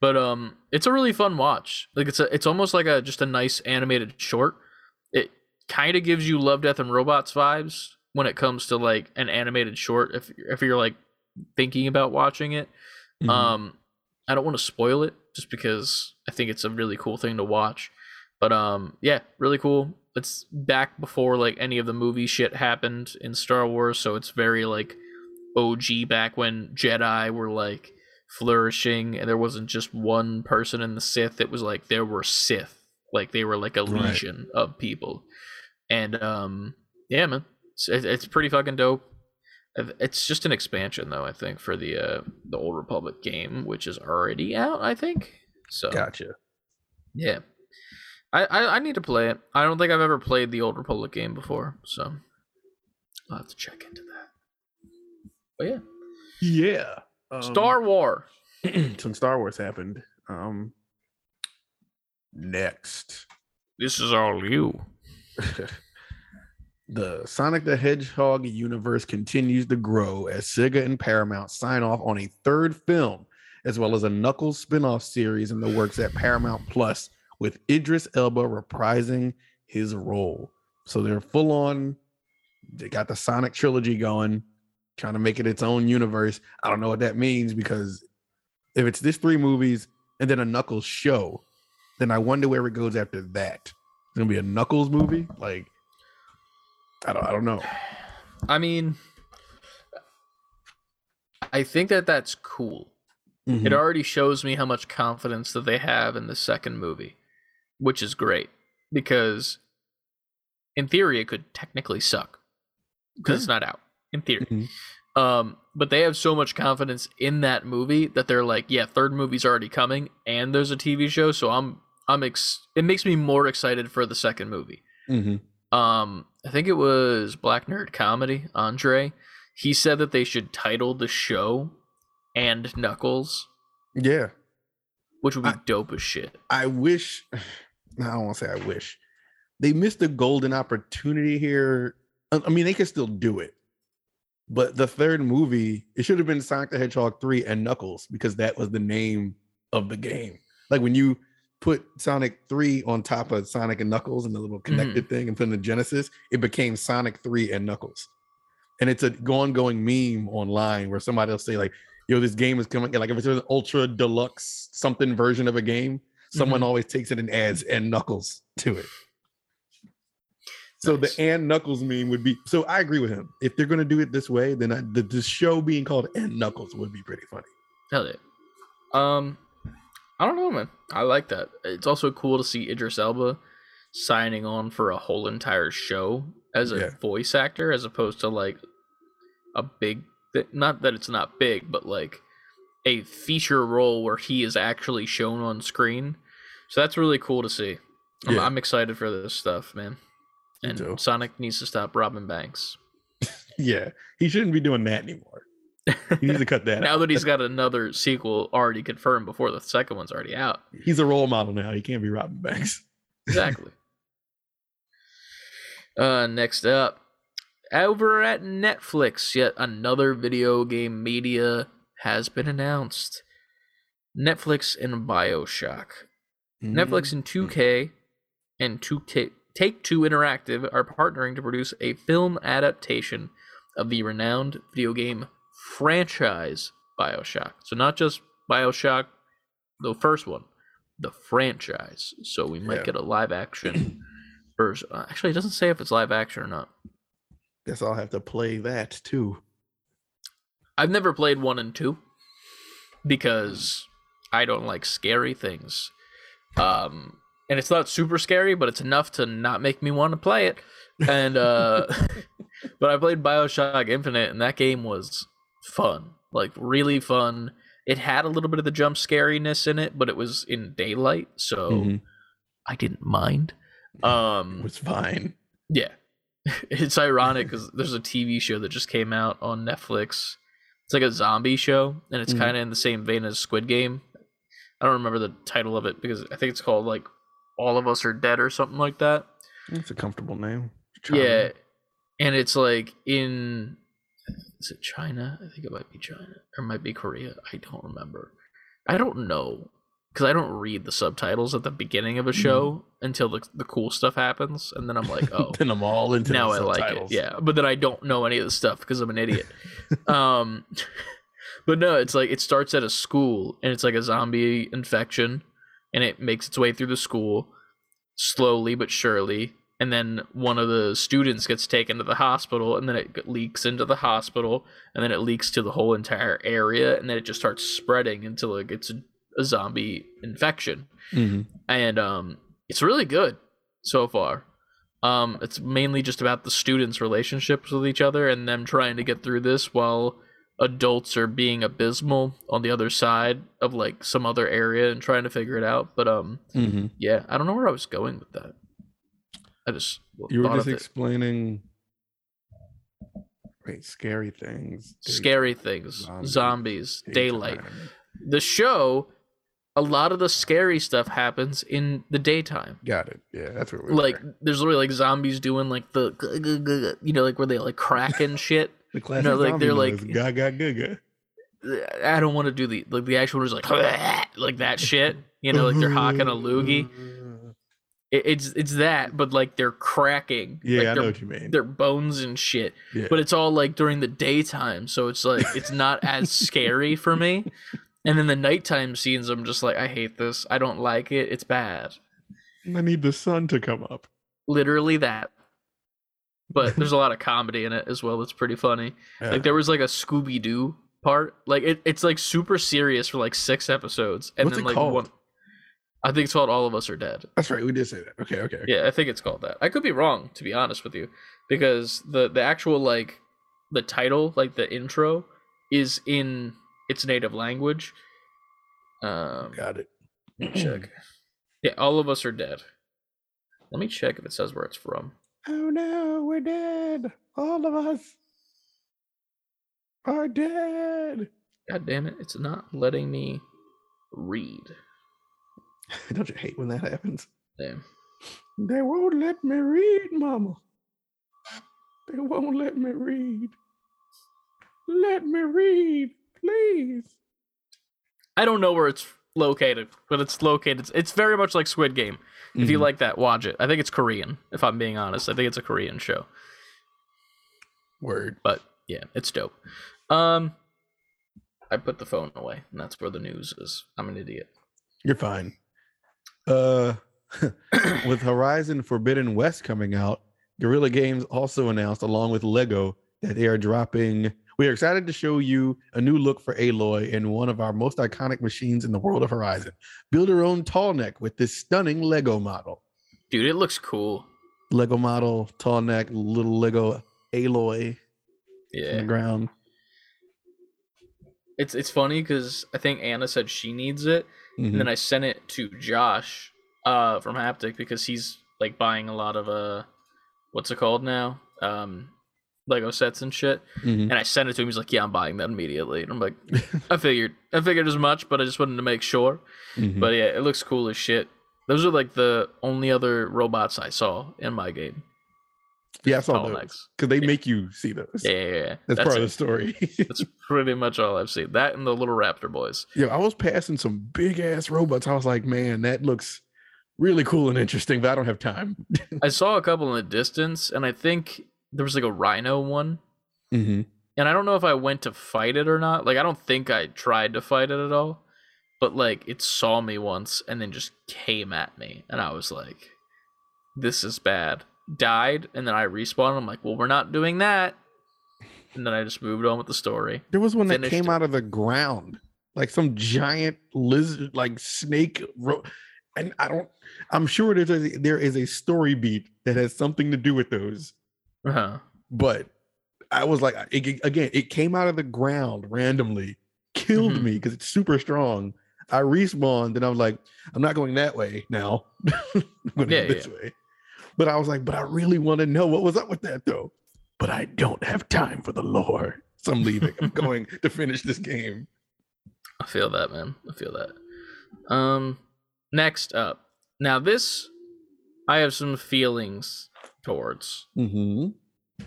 But um, it's a really fun watch. Like it's a, it's almost like a just a nice animated short. It kind of gives you Love, Death, and Robots vibes when it comes to like an animated short. If if you're like thinking about watching it, Mhm. um, I don't want to spoil it just because I think it's a really cool thing to watch. But um, yeah, really cool. It's back before like any of the movie shit happened in Star Wars, so it's very like OG back when Jedi were like flourishing and there wasn't just one person in the Sith. It was like there were Sith, like they were like a Right. legion of people. And um, yeah, man, it's, it's pretty fucking dope. It's just an expansion, though. I think for the uh, the Old Republic game, which is already out. I think so. Gotcha. Yeah, I, I I need to play it. I don't think I've ever played the Old Republic game before, so I'll have to check into that. But yeah, Yeah. Um, Star War. some Star Wars happened. Um. Next. This is all you. the Sonic the Hedgehog universe continues to grow as Sega and Paramount sign off on a third film, as well as a Knuckles spin-off series in the works at Paramount Plus, with Idris Elba reprising his role. So they're full on. They got the Sonic trilogy going, trying to make it its own universe. I don't know what that means because if it's this three movies and then a Knuckles show, then I wonder where it goes after that. It's gonna be a Knuckles movie, like I don't, I don't know. I mean, I think that that's cool. Mm-hmm. It already shows me how much confidence that they have in the second movie, which is great because, in theory, it could technically suck because it's not out. In theory, Mhm. um, but they have so much confidence in that movie that they're like, yeah, third movie's already coming, and there's a TV show, so I'm I'm ex- it makes me more excited for the second movie. Mm-hmm. Um, I think it was Black Nerd Comedy, Andre. He said that they should title the show and Knuckles, Yeah, which would be I- dope as shit. I wish. I don't want to say I wish. They missed a golden opportunity here. I mean, they could still do it, but the third movie it should have been Sonic the Hedgehog three and Knuckles because that was the name of the game. Like when you put Sonic 3 on top of Sonic and Knuckles and the little connected thing and put in the Genesis, it became Sonic 3 and Knuckles. And it's a ongoing meme online where somebody will say, like, yo, this game is coming. Like if it's an ultra deluxe something version of a game, someone Mhm. always takes it and adds and Knuckles to it. So Nice. the and Knuckles meme would be so I agree with him. If they're gonna do it this way, then I, the, the show being called and Knuckles would be pretty funny. Hell yeah. Um, I don't know, man. I like that. It's also cool to see Idris Elba signing on for a whole entire show as a Yeah. voice actor, as opposed to like a big. th- Not that it's not big, but like a feature role where he is actually shown on screen. So that's really cool to see. I'm, I'm excited for this stuff, man. and. Sonic needs to stop robbing banks. Yeah, he shouldn't be doing that anymore. He needs to cut that now out. that he's got another sequel already confirmed before the second one's already out. He's a role model now. He can't be robbing banks. Exactly. uh, next up, over at Netflix, yet another video game media has been announced. Netflix and Bioshock. Netflix and 2K and 2K Take Two Interactive are partnering to produce a film adaptation of the renowned video game franchise Bioshock. So not just Bioshock, the first one, the franchise. So we might Yeah. get a live action version. uh, Actually, it doesn't say if it's live action or not. Guess I'll have to play that too. I've never played one and two because I don't like scary things. Um, and it's not super scary, but it's enough to not make me want to play it. And uh, but I played Bioshock Infinite, and that game was fun, like really fun. It had a little bit of the jump scariness in it, but it was in daylight, so Mhm. I didn't mind. Um, It was fine. yeah. It's ironic because there's a TV show that just came out on Netflix. It's like a zombie show, and it's Mhm. kind of in the same vein as Squid Game. I don't remember the title of it because I think it's called like All of Us Are Dead or something like that. It's a comfortable name. Yeah. And it's like in is it China? I think it might be China. Or it might be Korea. I don't remember. I don't know. Because I don't read the subtitles at the beginning of a show until the, the cool stuff happens. And then I'm like, oh, then I'm all into now the I like it. Yeah, but then I don't know any of the stuff because I'm an idiot. um, but no, it's like it starts at a school and it's like a zombie infection, and it makes its way through the school slowly but surely. And then one of the students gets taken to the hospital, and then it leaks into the hospital, and then it leaks to the whole entire area, and then it just starts spreading until it gets a, a zombie infection Mhm. and um, it's really good so far. Um, it's mainly just about the students' relationships with each other and them trying to get through this while adults are being abysmal on the other side of like some other area and trying to figure it out. But um, Mhm. yeah, I don't know where I was going with that. I just You were just explaining. Wait, scary things. scary things, Zombies, zombies, daylight. The show, a lot of the scary stuff happens in the daytime. Got it. Yeah, that's what we're like there's literally like zombies doing like the you know like where they like crack and shit the classic no, like, zombie they're like- gaga gaga. i don't want to do the like the actual one is like like that shit you know like they're hawking a loogie it's it's that but like they're cracking Yeah, like I their, know what you mean. their bones and shit Yeah. but it's all like during the daytime so it's like it's not as scary for me and then the nighttime scenes i'm just like i hate this i don't like it it's bad I need the sun to come up. literally that but there's a lot of comedy in it as well that's pretty funny Yeah. like there was like a scooby-doo part like it, it's like super serious for like six episodes and What's then it like called? one i think it's called all of us are dead That's right. We did say that. Okay. Okay. yeah i think it's called that i could be wrong to be honest with you because the the actual like the title like the intro is in its native language um Got it. let me check yeah all of us are dead let me check if it says where it's from Oh no, we're dead. All of us are dead. god damn it it's not letting me read Don't you hate when that happens? damn They won't let me read, Mama. They won't let me read. Let me read, please. I don't know where it's located, but it's located. It's very much like Squid Game. If you Mhm. like that, watch it. I think it's Korean. If I'm being honest, I think it's a Korean show. Word. But yeah, it's dope. Um, I put the phone away, and that's where the news is. I'm an idiot. You're fine. Uh, with Horizon Forbidden West coming out, Guerrilla Games also announced, along with Lego, that they are dropping. We are excited to show you a new look for Aloy in one of our most iconic machines in the world of Horizon. Build your own tall neck with this stunning Lego model. Dude, it looks cool. Lego model, tall neck, little Lego Aloy on the ground. it's it's funny because I think Anna said she needs it, Mhm. and then I sent it to Josh, uh, from Haptic because he's like buying a lot of uh, what's it called now? Um, Lego sets and shit. Mhm. And I sent it to him. He's like, "Yeah, I'm buying that immediately." And I'm like, "I figured, I figured as much, but I just wanted to make sure." Mhm. But yeah, it looks cool as shit. Those are like the only other robots I saw in my game. Yeah, I saw those because they make you see those. Yeah, yeah, yeah. That's, part of the story. That's pretty much all I've seen. That and the little raptor boys. Yeah, I was passing some big ass robots. I was like, man, that looks really cool and interesting, but I don't have time. I saw a couple in the distance, and I think there was like a rhino one. Mm-hmm. And I don't know if I went to fight it or not. Like, I don't think I tried to fight it at all. But like, it saw me once and then just came at me, and I was like, "This is bad." Died, and then I respawned. I'm like, "Well, we're not doing that." And then I just moved on with the story. There was one that came it. out of the ground, like some giant lizard, like snake. Ro- and I don't. I'm sure there's a, there is a story beat that has something to do with those. Uh-huh. But I was like, it, again, it came out of the ground randomly, killed Mhm. me because it's super strong. I respawned and I was like, I'm not going that way now. I'm going Yeah, this way. But I was like, but I really want to know what was up with that though. But I don't have time for the lore. So I'm leaving. I'm going to finish this game. I feel that, man. I feel that. Um, next up. Now this, I have some feelings towards Mm-hmm.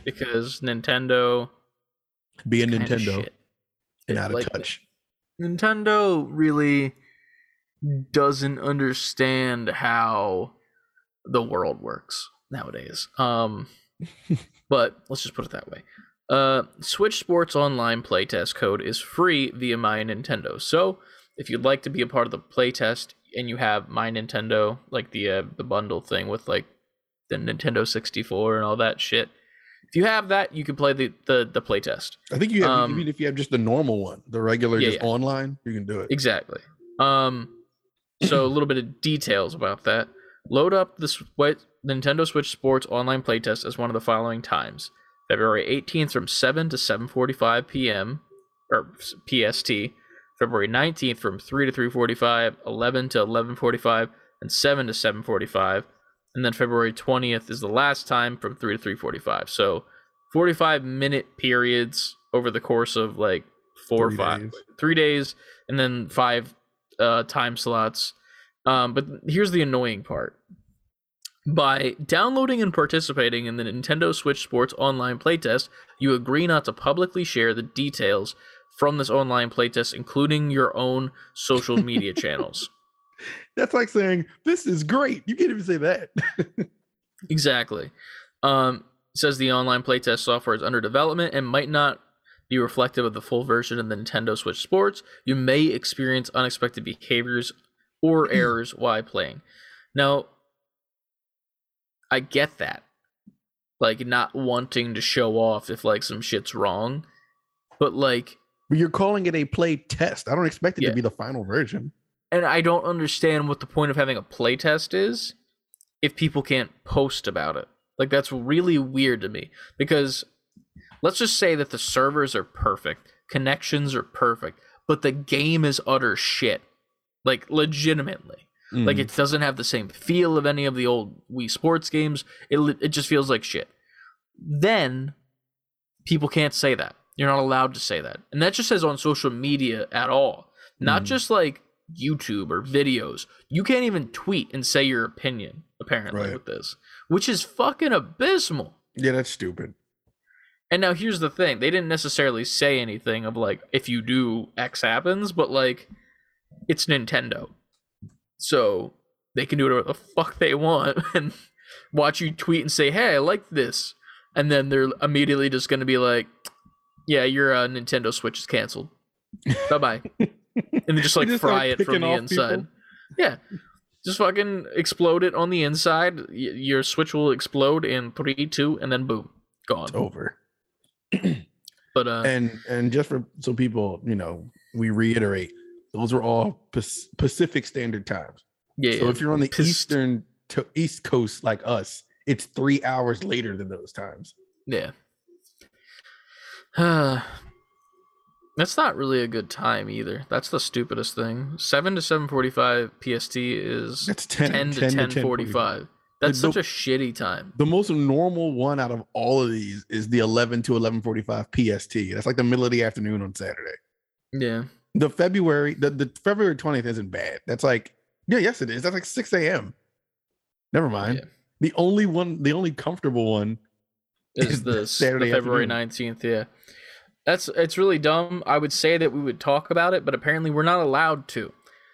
because Nintendo Be a Nintendo and out of Like, touch. Nintendo really doesn't understand how the world works nowadays. Um, but let's just put it that way. Uh, Switch Sports Online playtest code is free via My Nintendo. So if you'd like to be a part of the playtest and you have My Nintendo, like the uh, the bundle thing with like the Nintendo 64 and all that shit, if you have that, you can play the the, the playtest. I think you have, um, even if you have just the normal one, the regular, Yeah, just yeah. online, you can do it. Exactly. Um, so a little bit of details about that. Load up the Nintendo Switch Sports online playtest as one of the following times: February 18th from 7 to 7:45 p.m. or PST. February 19th from 3 to 3:45, 11 to 11:45, and 7 to 7:45. And then February 20th is the last time from 3 to 3:45. So 45 minute periods over the course of like four or five, days. three days, and then five uh, time slots. Um, but here's the annoying part. By downloading and participating in the Nintendo Switch Sports online playtest, you agree not to publicly share the details from this online playtest, including your own social media channels. That's like saying, This is great. You can't even say that. Exactly. Um, says the online playtest software is under development and might not be reflective of the full version of the Nintendo Switch Sports. You may experience unexpected behaviors or errors while playing. Now, I get that. Like not wanting to show off if like some shit's wrong. But like but you're calling it a play test. I don't expect it Yeah. to be the final version. and I don't understand what the point of having a play test is if people can't post about it. Like that's really weird to me because let's just say that the servers are perfect, connections are perfect, but the game is utter shit. Like legitimately. Like Mm. it doesn't have the same feel of any of the old Wii Sports games. It it just feels like shit. Then people can't say that. You're not allowed to say that. And that just says on social media at all. Not Mhm. just like YouTube or videos. You can't even tweet and say your opinion apparently Right. with this, which is fucking abysmal. yeah, that's stupid. And now here's the thing. They didn't necessarily say anything of like if you do X happens, but like it's Nintendo. So they can do whatever the fuck they want and watch you tweet and say, "Hey, I like this." And then they're immediately just going to be like, "Yeah, your uh, Nintendo Switch is canceled. Bye-bye." and they just They like just fry it from the inside. people. Yeah. Just fucking explode it on the inside. Y- your Switch will explode in 3 2 and then boom, gone. It's over. But uh and and just for so people, you know, we reiterate, those are all Pacific Standard Times. yeah. So if you're on the eastern to east coast like us, it's three hours later than those times. Yeah. Uh, that's not really a good time either. That's the stupidest thing. 7 to 7:45 PST is That's 10, 10 to 10:45. That's the- such a shitty time. The most normal one out of all of these is the 11 to 11:45 PST. That's like the middle of the afternoon on Saturday. Yeah. The February, the, the February 20th isn't bad. That's like, yeah, yes, it is. That's like 6 a.m. Never mind. Yeah. The only one, the only comfortable one Is Is the, Saturday the February afternoon. nineteenth? Yeah. That's it's really dumb. I would say that we would talk about it, but apparently we're not allowed to.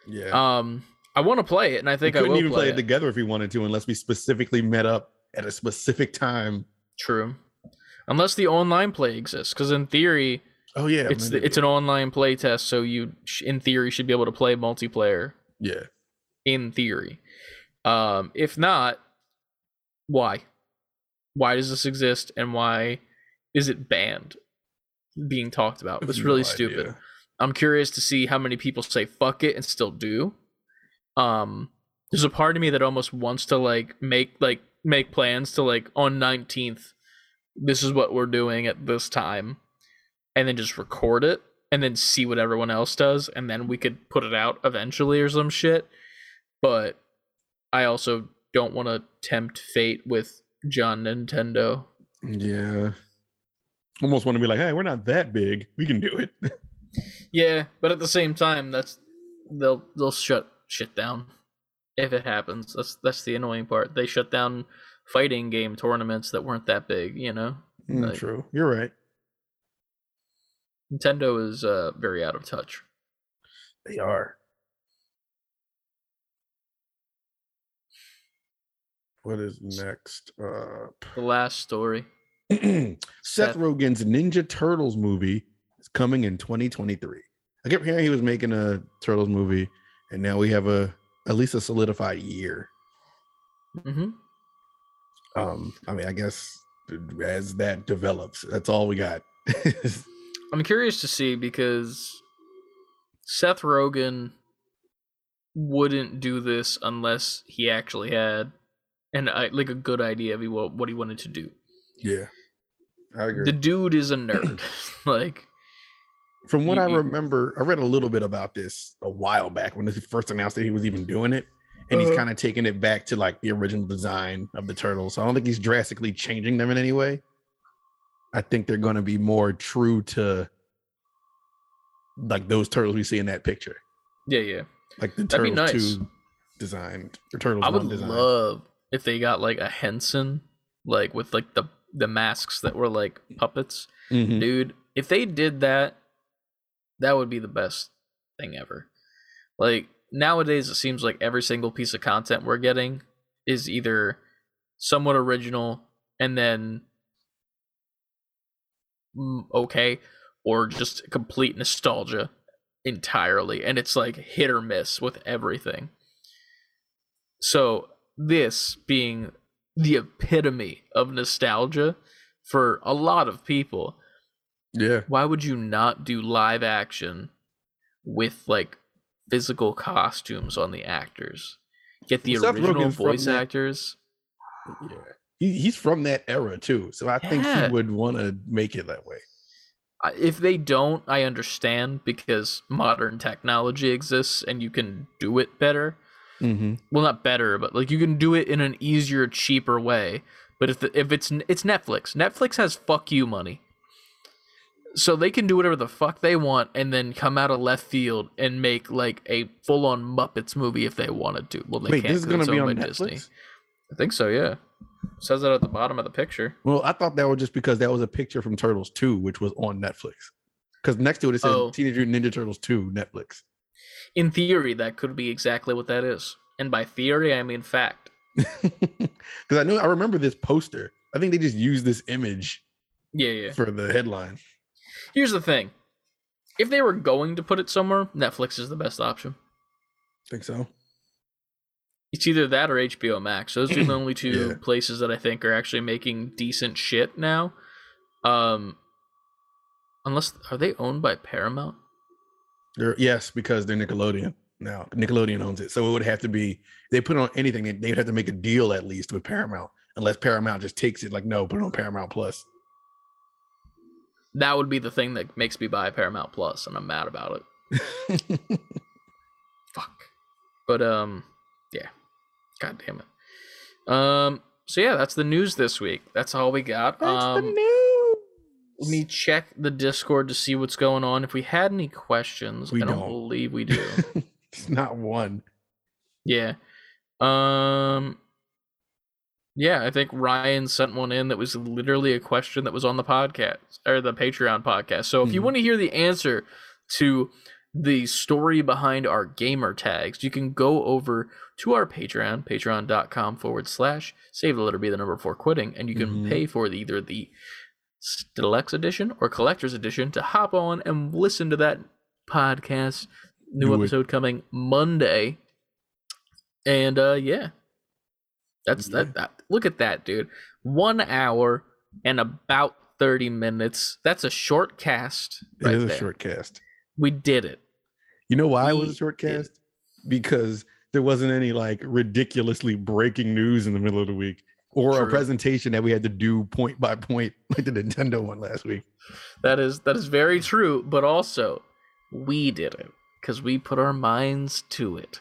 Yeah. Um, I want to play it, and I we think I couldn't even play, it. it together if we wanted to, unless we specifically met up at a specific time. True, unless the online play exists, because in theory, Oh yeah, it's maybe. it's an online play test, so you sh- in theory should be able to play multiplayer. yeah. In theory, um, if not, why? Why does this exist, and why is it banned? Being talked about. It's no really idea. stupid. I'm curious to see how many people say fuck it and still do. Um there's a part of me that almost wants to like make like make plans to like on 19th this is what we're doing at this time and then just record it and then see what everyone else does and then we could put it out eventually or some shit. But I also don't want to tempt fate with John Nintendo. Yeah. Almost want to be like, hey, we're not that big. We can do it. Yeah, but at the same time, that's they'll they'll shut shit down if it happens. That's that's the annoying part. They shut down fighting game tournaments that weren't that big. You know, Mm, Like- True. You're right. Nintendo is uh, very out of touch. They are. What is next? Uh The last story. Seth Seth- Rogen's Ninja Turtles movie is coming in 2023. I kept hearing he was making a Turtles movie, and now we have a at least a solidified year. hmm Um, I mean, I guess as that develops, that's all we got. I'm curious to see because Seth Rogen wouldn't do this unless he actually had and like a good idea of what what he wanted to do. yeah, I agree. The dude is a nerd. like From what you- I remember, I read a little bit about this a while back when he first announced that he was even doing it. And he's Uh-huh. kind of taking it back to like the original design of the turtles. So I don't think he's drastically changing them in any way. I think they're going to be more true to like those turtles we see in that picture, yeah, yeah. like the Turtles nice. two designed or Turtles I would one design. love if they got like a Henson, like with like the the masks that were like puppets. Mhm. Dude, if they did that, that would be the best thing ever. Like nowadays it seems like every single piece of content we're getting is either somewhat original and then okay or just complete nostalgia entirely and it's like hit or miss with everything. So this being the epitome of nostalgia for a lot of people, Yeah, why would you not do live action with like physical costumes on the actors? Get the Seth original Rogen's voice actors. yeah. He, he's from that era too, so I think he would want to make it that way. If they don't, I understand because modern technology exists and you can do it better. Mm-hmm. Well, not better, but like you can do it in an easier, cheaper way. But if the, if it's it's Netflix, Netflix has fuck you money, so they can do whatever the fuck they want and then come out of left field and make like a full on Muppets movie if they wanted to. Well, they Wait, can't. this is gonna be on Netflix. Disney. I think so. Yeah, says that at the bottom of the picture. Well, I thought that was just because that was a picture from Turtles 2, which was on Netflix. Because next to it, it said Oh. Teenage Mutant Ninja Turtles 2, Netflix. In theory, that could be exactly what that is, and by theory, I mean fact. Because I know I remember this poster. I think they just used this image Yeah, yeah. for the headline. Here's the thing: if they were going to put it somewhere, Netflix is the best option. Think so? It's either that or HBO Max. Those are the only two Yeah. places that I think are actually making decent shit now. Um, unless are they owned by Paramount? They're, yes, because they're Nickelodeon now. Nickelodeon owns it, so it would have to be. They put it on anything. They, they'd have to make a deal at least with Paramount, unless Paramount just takes it. Like, no, put it on Paramount Plus. That would be the thing that makes me buy Paramount Plus, and I'm mad about it. Fuck. But um. God damn it. Um. So yeah, that's the news this week. That's all we got. That's um, news. Let me check the Discord to see what's going on. If we had any questions, We I don't, don't. believe we do. it's not one. yeah. Um. Yeah, I think Ryan sent one in that was literally a question that was on the podcast or the Patreon podcast. So if you Mhm. want to hear the answer to the story behind our gamer tags, you can go over to our Patreon, patreon.com forward slash save the letter B, the number four quitting, and you can Mhm. pay for the, either the Deluxe edition or Collector's edition to hop on and listen to that podcast. New Do it. episode coming Monday. And uh yeah. That's Yeah. that, that look at that, dude. One hour and about 30 minutes. That's a short cast. It Right is a there. short cast. We did it. You know why it was a short did. cast? Because there wasn't any like ridiculously breaking news in the middle of the week or True. a presentation that we had to do point by point like the Nintendo one last week. That is that is very true, but also we did it because we put our minds to it.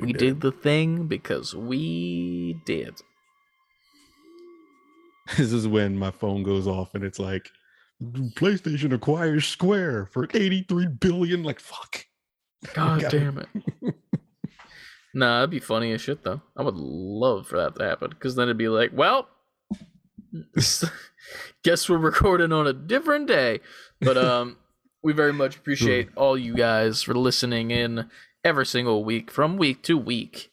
We did the thing because we did. This is when my phone goes off and it's like PlayStation acquires Square for 83 billion. Like fuck. God damn it. nah, that'd be funny as shit though. I would love for that to happen because then it'd be like, well, guess we're recording on a different day. But um, we very much appreciate all you guys for listening in every single week from week to week.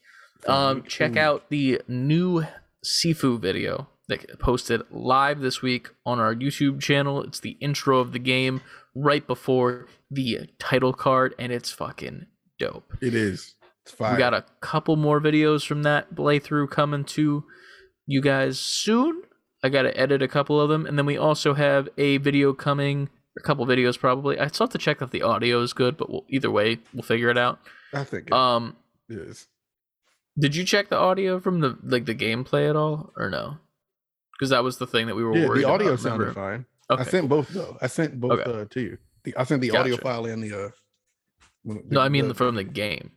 Um, check out the new Sifu video that posted live this week on our YouTube channel. It's the intro of the game right before the title card, and it's fucking dope. It is. It's fire. We got a couple more videos from that playthrough coming to you guys soon. I got to edit a couple of them, and then we also have a video coming, a couple videos probably. I still have to check if the audio is good, but we'll, either way, we'll figure it out. I think it Um, is. did you check the audio from the like the gameplay at all, or no? Because that was the thing that we were Yeah, worried the audio about. sounded fine. Okay. I sent both though. I sent both Okay. uh, to you. The, I sent the audio file and the uh the- No, I mean the- from the game.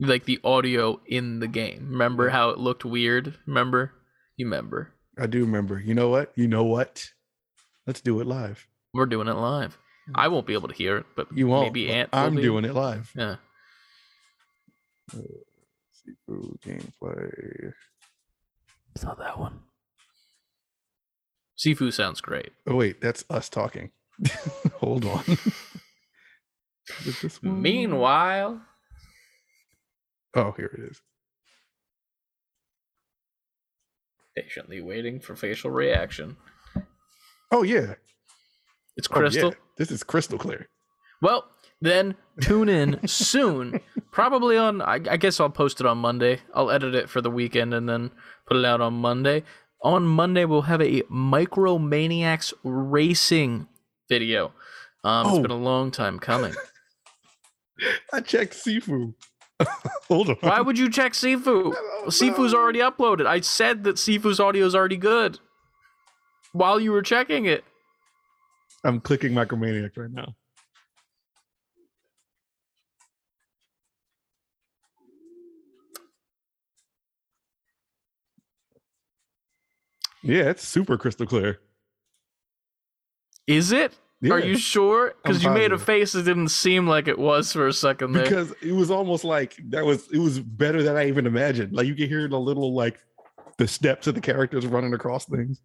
Like the audio in the game. Remember how it looked weird? Remember? You remember? I do remember. You know what? You know what? Let's do it live. We're doing it live. I won't be able to hear it, but You won't. maybe Ant. I'm doing it live. Yeah. Seafood gameplay. It's not that one. Sifu sounds great. Oh wait, that's us talking. Hold on. Is this one? Meanwhile, Oh, here it is. patiently waiting for facial reaction. Oh yeah. It's Oh, yeah. Crystal. This is crystal clear. Well, then tune in soon. Probably on, I, I guess I'll post it on Monday. I'll edit it for the weekend and then put it out on Monday. On Monday, we'll have a Micromaniacs Racing video. Um, It's Oh. been a long time coming. I checked Sifu. Hold on. Why would you check Sifu? Sifu's already uploaded. I said that Sifu's audio is already good while you were checking it. I'm clicking Micromaniac right now. Yeah, it's super crystal clear. Is it? Are you sure? Because you made a face that didn't seem like it was for a second there. because it was almost like that was it was better than I even imagined. Like you can hear the little like the steps of the characters running across things.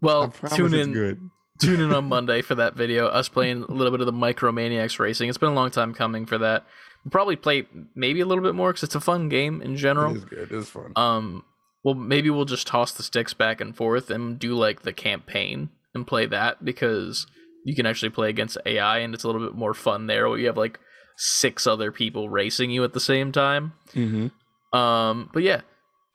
Well, tune in. tune in on Monday for that video. Us playing a little bit of the Micromaniacs Racing. It's been a long time coming for that. We'll probably play maybe a little bit more because it's a fun game in general. is good. It's fun. Um, well, maybe we'll just toss the sticks back and forth and do like the campaign and play that because you can actually play against AI and it's a little bit more fun there. Where you have like six other people racing you at the same time. Mm-hmm. Um, but yeah,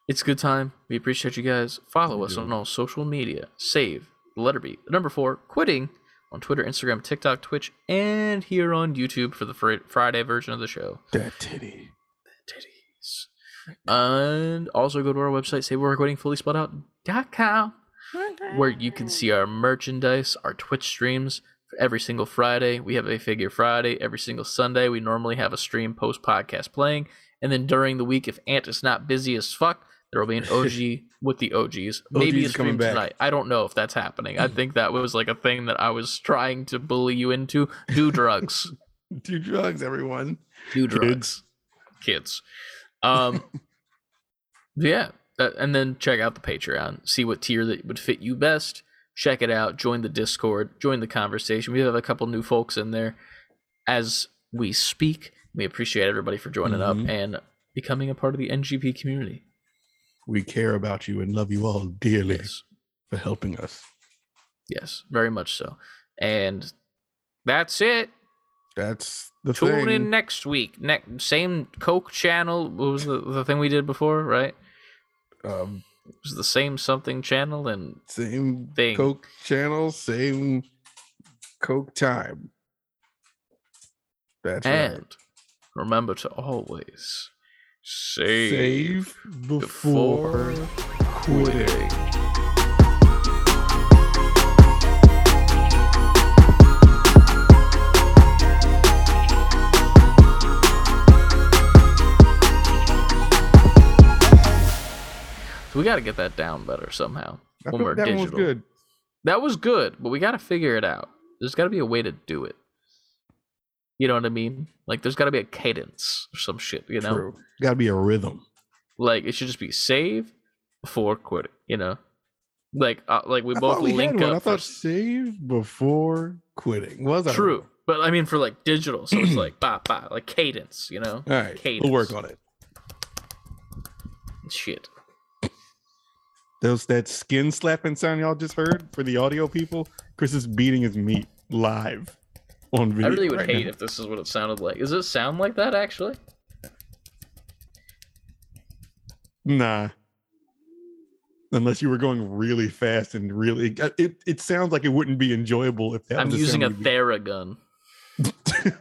it's a good time. We appreciate you guys. Follow We us do. on all social media. Save the letter B, the number four, quitting on Twitter, Instagram, TikTok, Twitch, and here on YouTube for the fr- Friday version of the show. That titty. And also go to our website, say we're quitting fully spelled out.com, where you can see our merchandise, our Twitch streams, every single Friday. We have a Figure Friday. Every single Sunday, we normally have a stream post podcast playing. And then during the week, if Ant is not busy as fuck, there will be an OG with the OGs. Maybe a OGs coming stream back. tonight. I don't know if that's happening. I think that was like a thing that I was trying to bully you into. Do drugs. Do drugs, everyone. Do drugs. Kids. Um yeah. That, and then check out the Patreon. See what tier that would fit you best. Check it out. Join the Discord. Join the conversation. We have a couple new folks in there as we speak. We appreciate everybody for joining Mhm. up and becoming a part of the NGP community. We care about you and love you all dearly Yes. for helping us. Yes, very much so. And that's it. That's the Tune thing. in next week. Next same Coke channel. What was the, the thing we did before, right? Um, It was the same something channel and same Thing. Coke channel, same Coke time. That's right. and remember to always save, Save before, before quitting. So we got to get that down better somehow. I when we're that one was good. That was good, but we got to figure it out. There's got to be a way to do it. You know what I mean? Like there's got to be a cadence or some shit. You know, Got to be a rhythm. like it should just be save before quitting. You know, like uh, like we I both we link up. I thought save before quitting. Was I True, but I mean for like digital, so it's like ba ba, like cadence. You know, All right. Cadence. We'll work on it. shit. Those that skin slapping sound y'all just heard for the audio people. Chris is beating his meat live on video. I really would right hate now. if this is what it sounded like. Does it sound like that actually? Nah. Unless you were going really fast and really, uh, it, it sounds like it wouldn't be enjoyable if that I'm using a Theragun.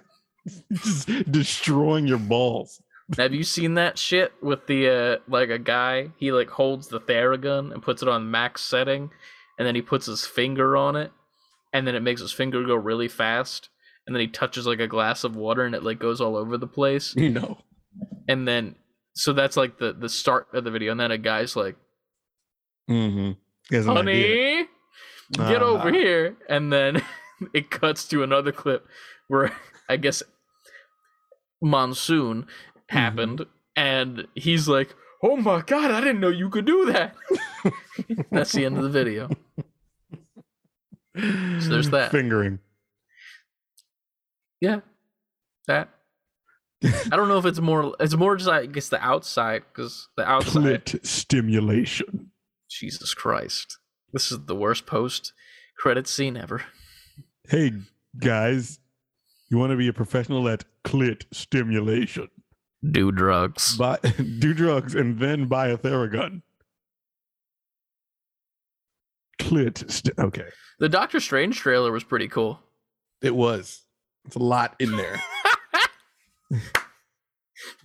just destroying your balls. Have you seen that shit with the uh like a guy he like holds the Theragun and puts it on max setting and then he puts his finger on it and then it makes his finger go really fast and then he touches like a glass of water and it like goes all over the place You know. and then so that's like the the start of the video and then a guy's like Mm-hmm. He has an idea. honey get over Ah. here and then it cuts to another clip where i guess monsoon. Happened mm-hmm. and he's like oh my god i didn't know you could do that that's the end of the video So there's that. Fingering. yeah that i don't know if it's more it's more just i guess the outside because the outside Clit stimulation. jesus christ this is the worst post credit scene ever Hey, guys. You want to be a professional at clit stimulation? Do drugs Buy, do drugs and then buy a Theragun. Clit. St- okay. the doctor strange trailer was pretty cool It was. It's a lot in there.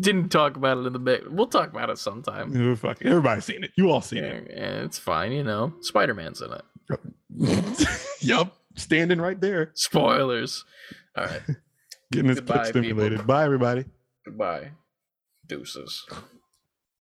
Didn't talk about it in the bit. We'll talk about it sometime. Oh, fuck. Everybody's seen it. You all seen Yeah, yeah, it's fine, you know. Spider Man's in it. it. yup. Standing right there. Spoilers. All right. Getting his Goodbye, stimulated. people. Bye, everybody. Goodbye. Deuces.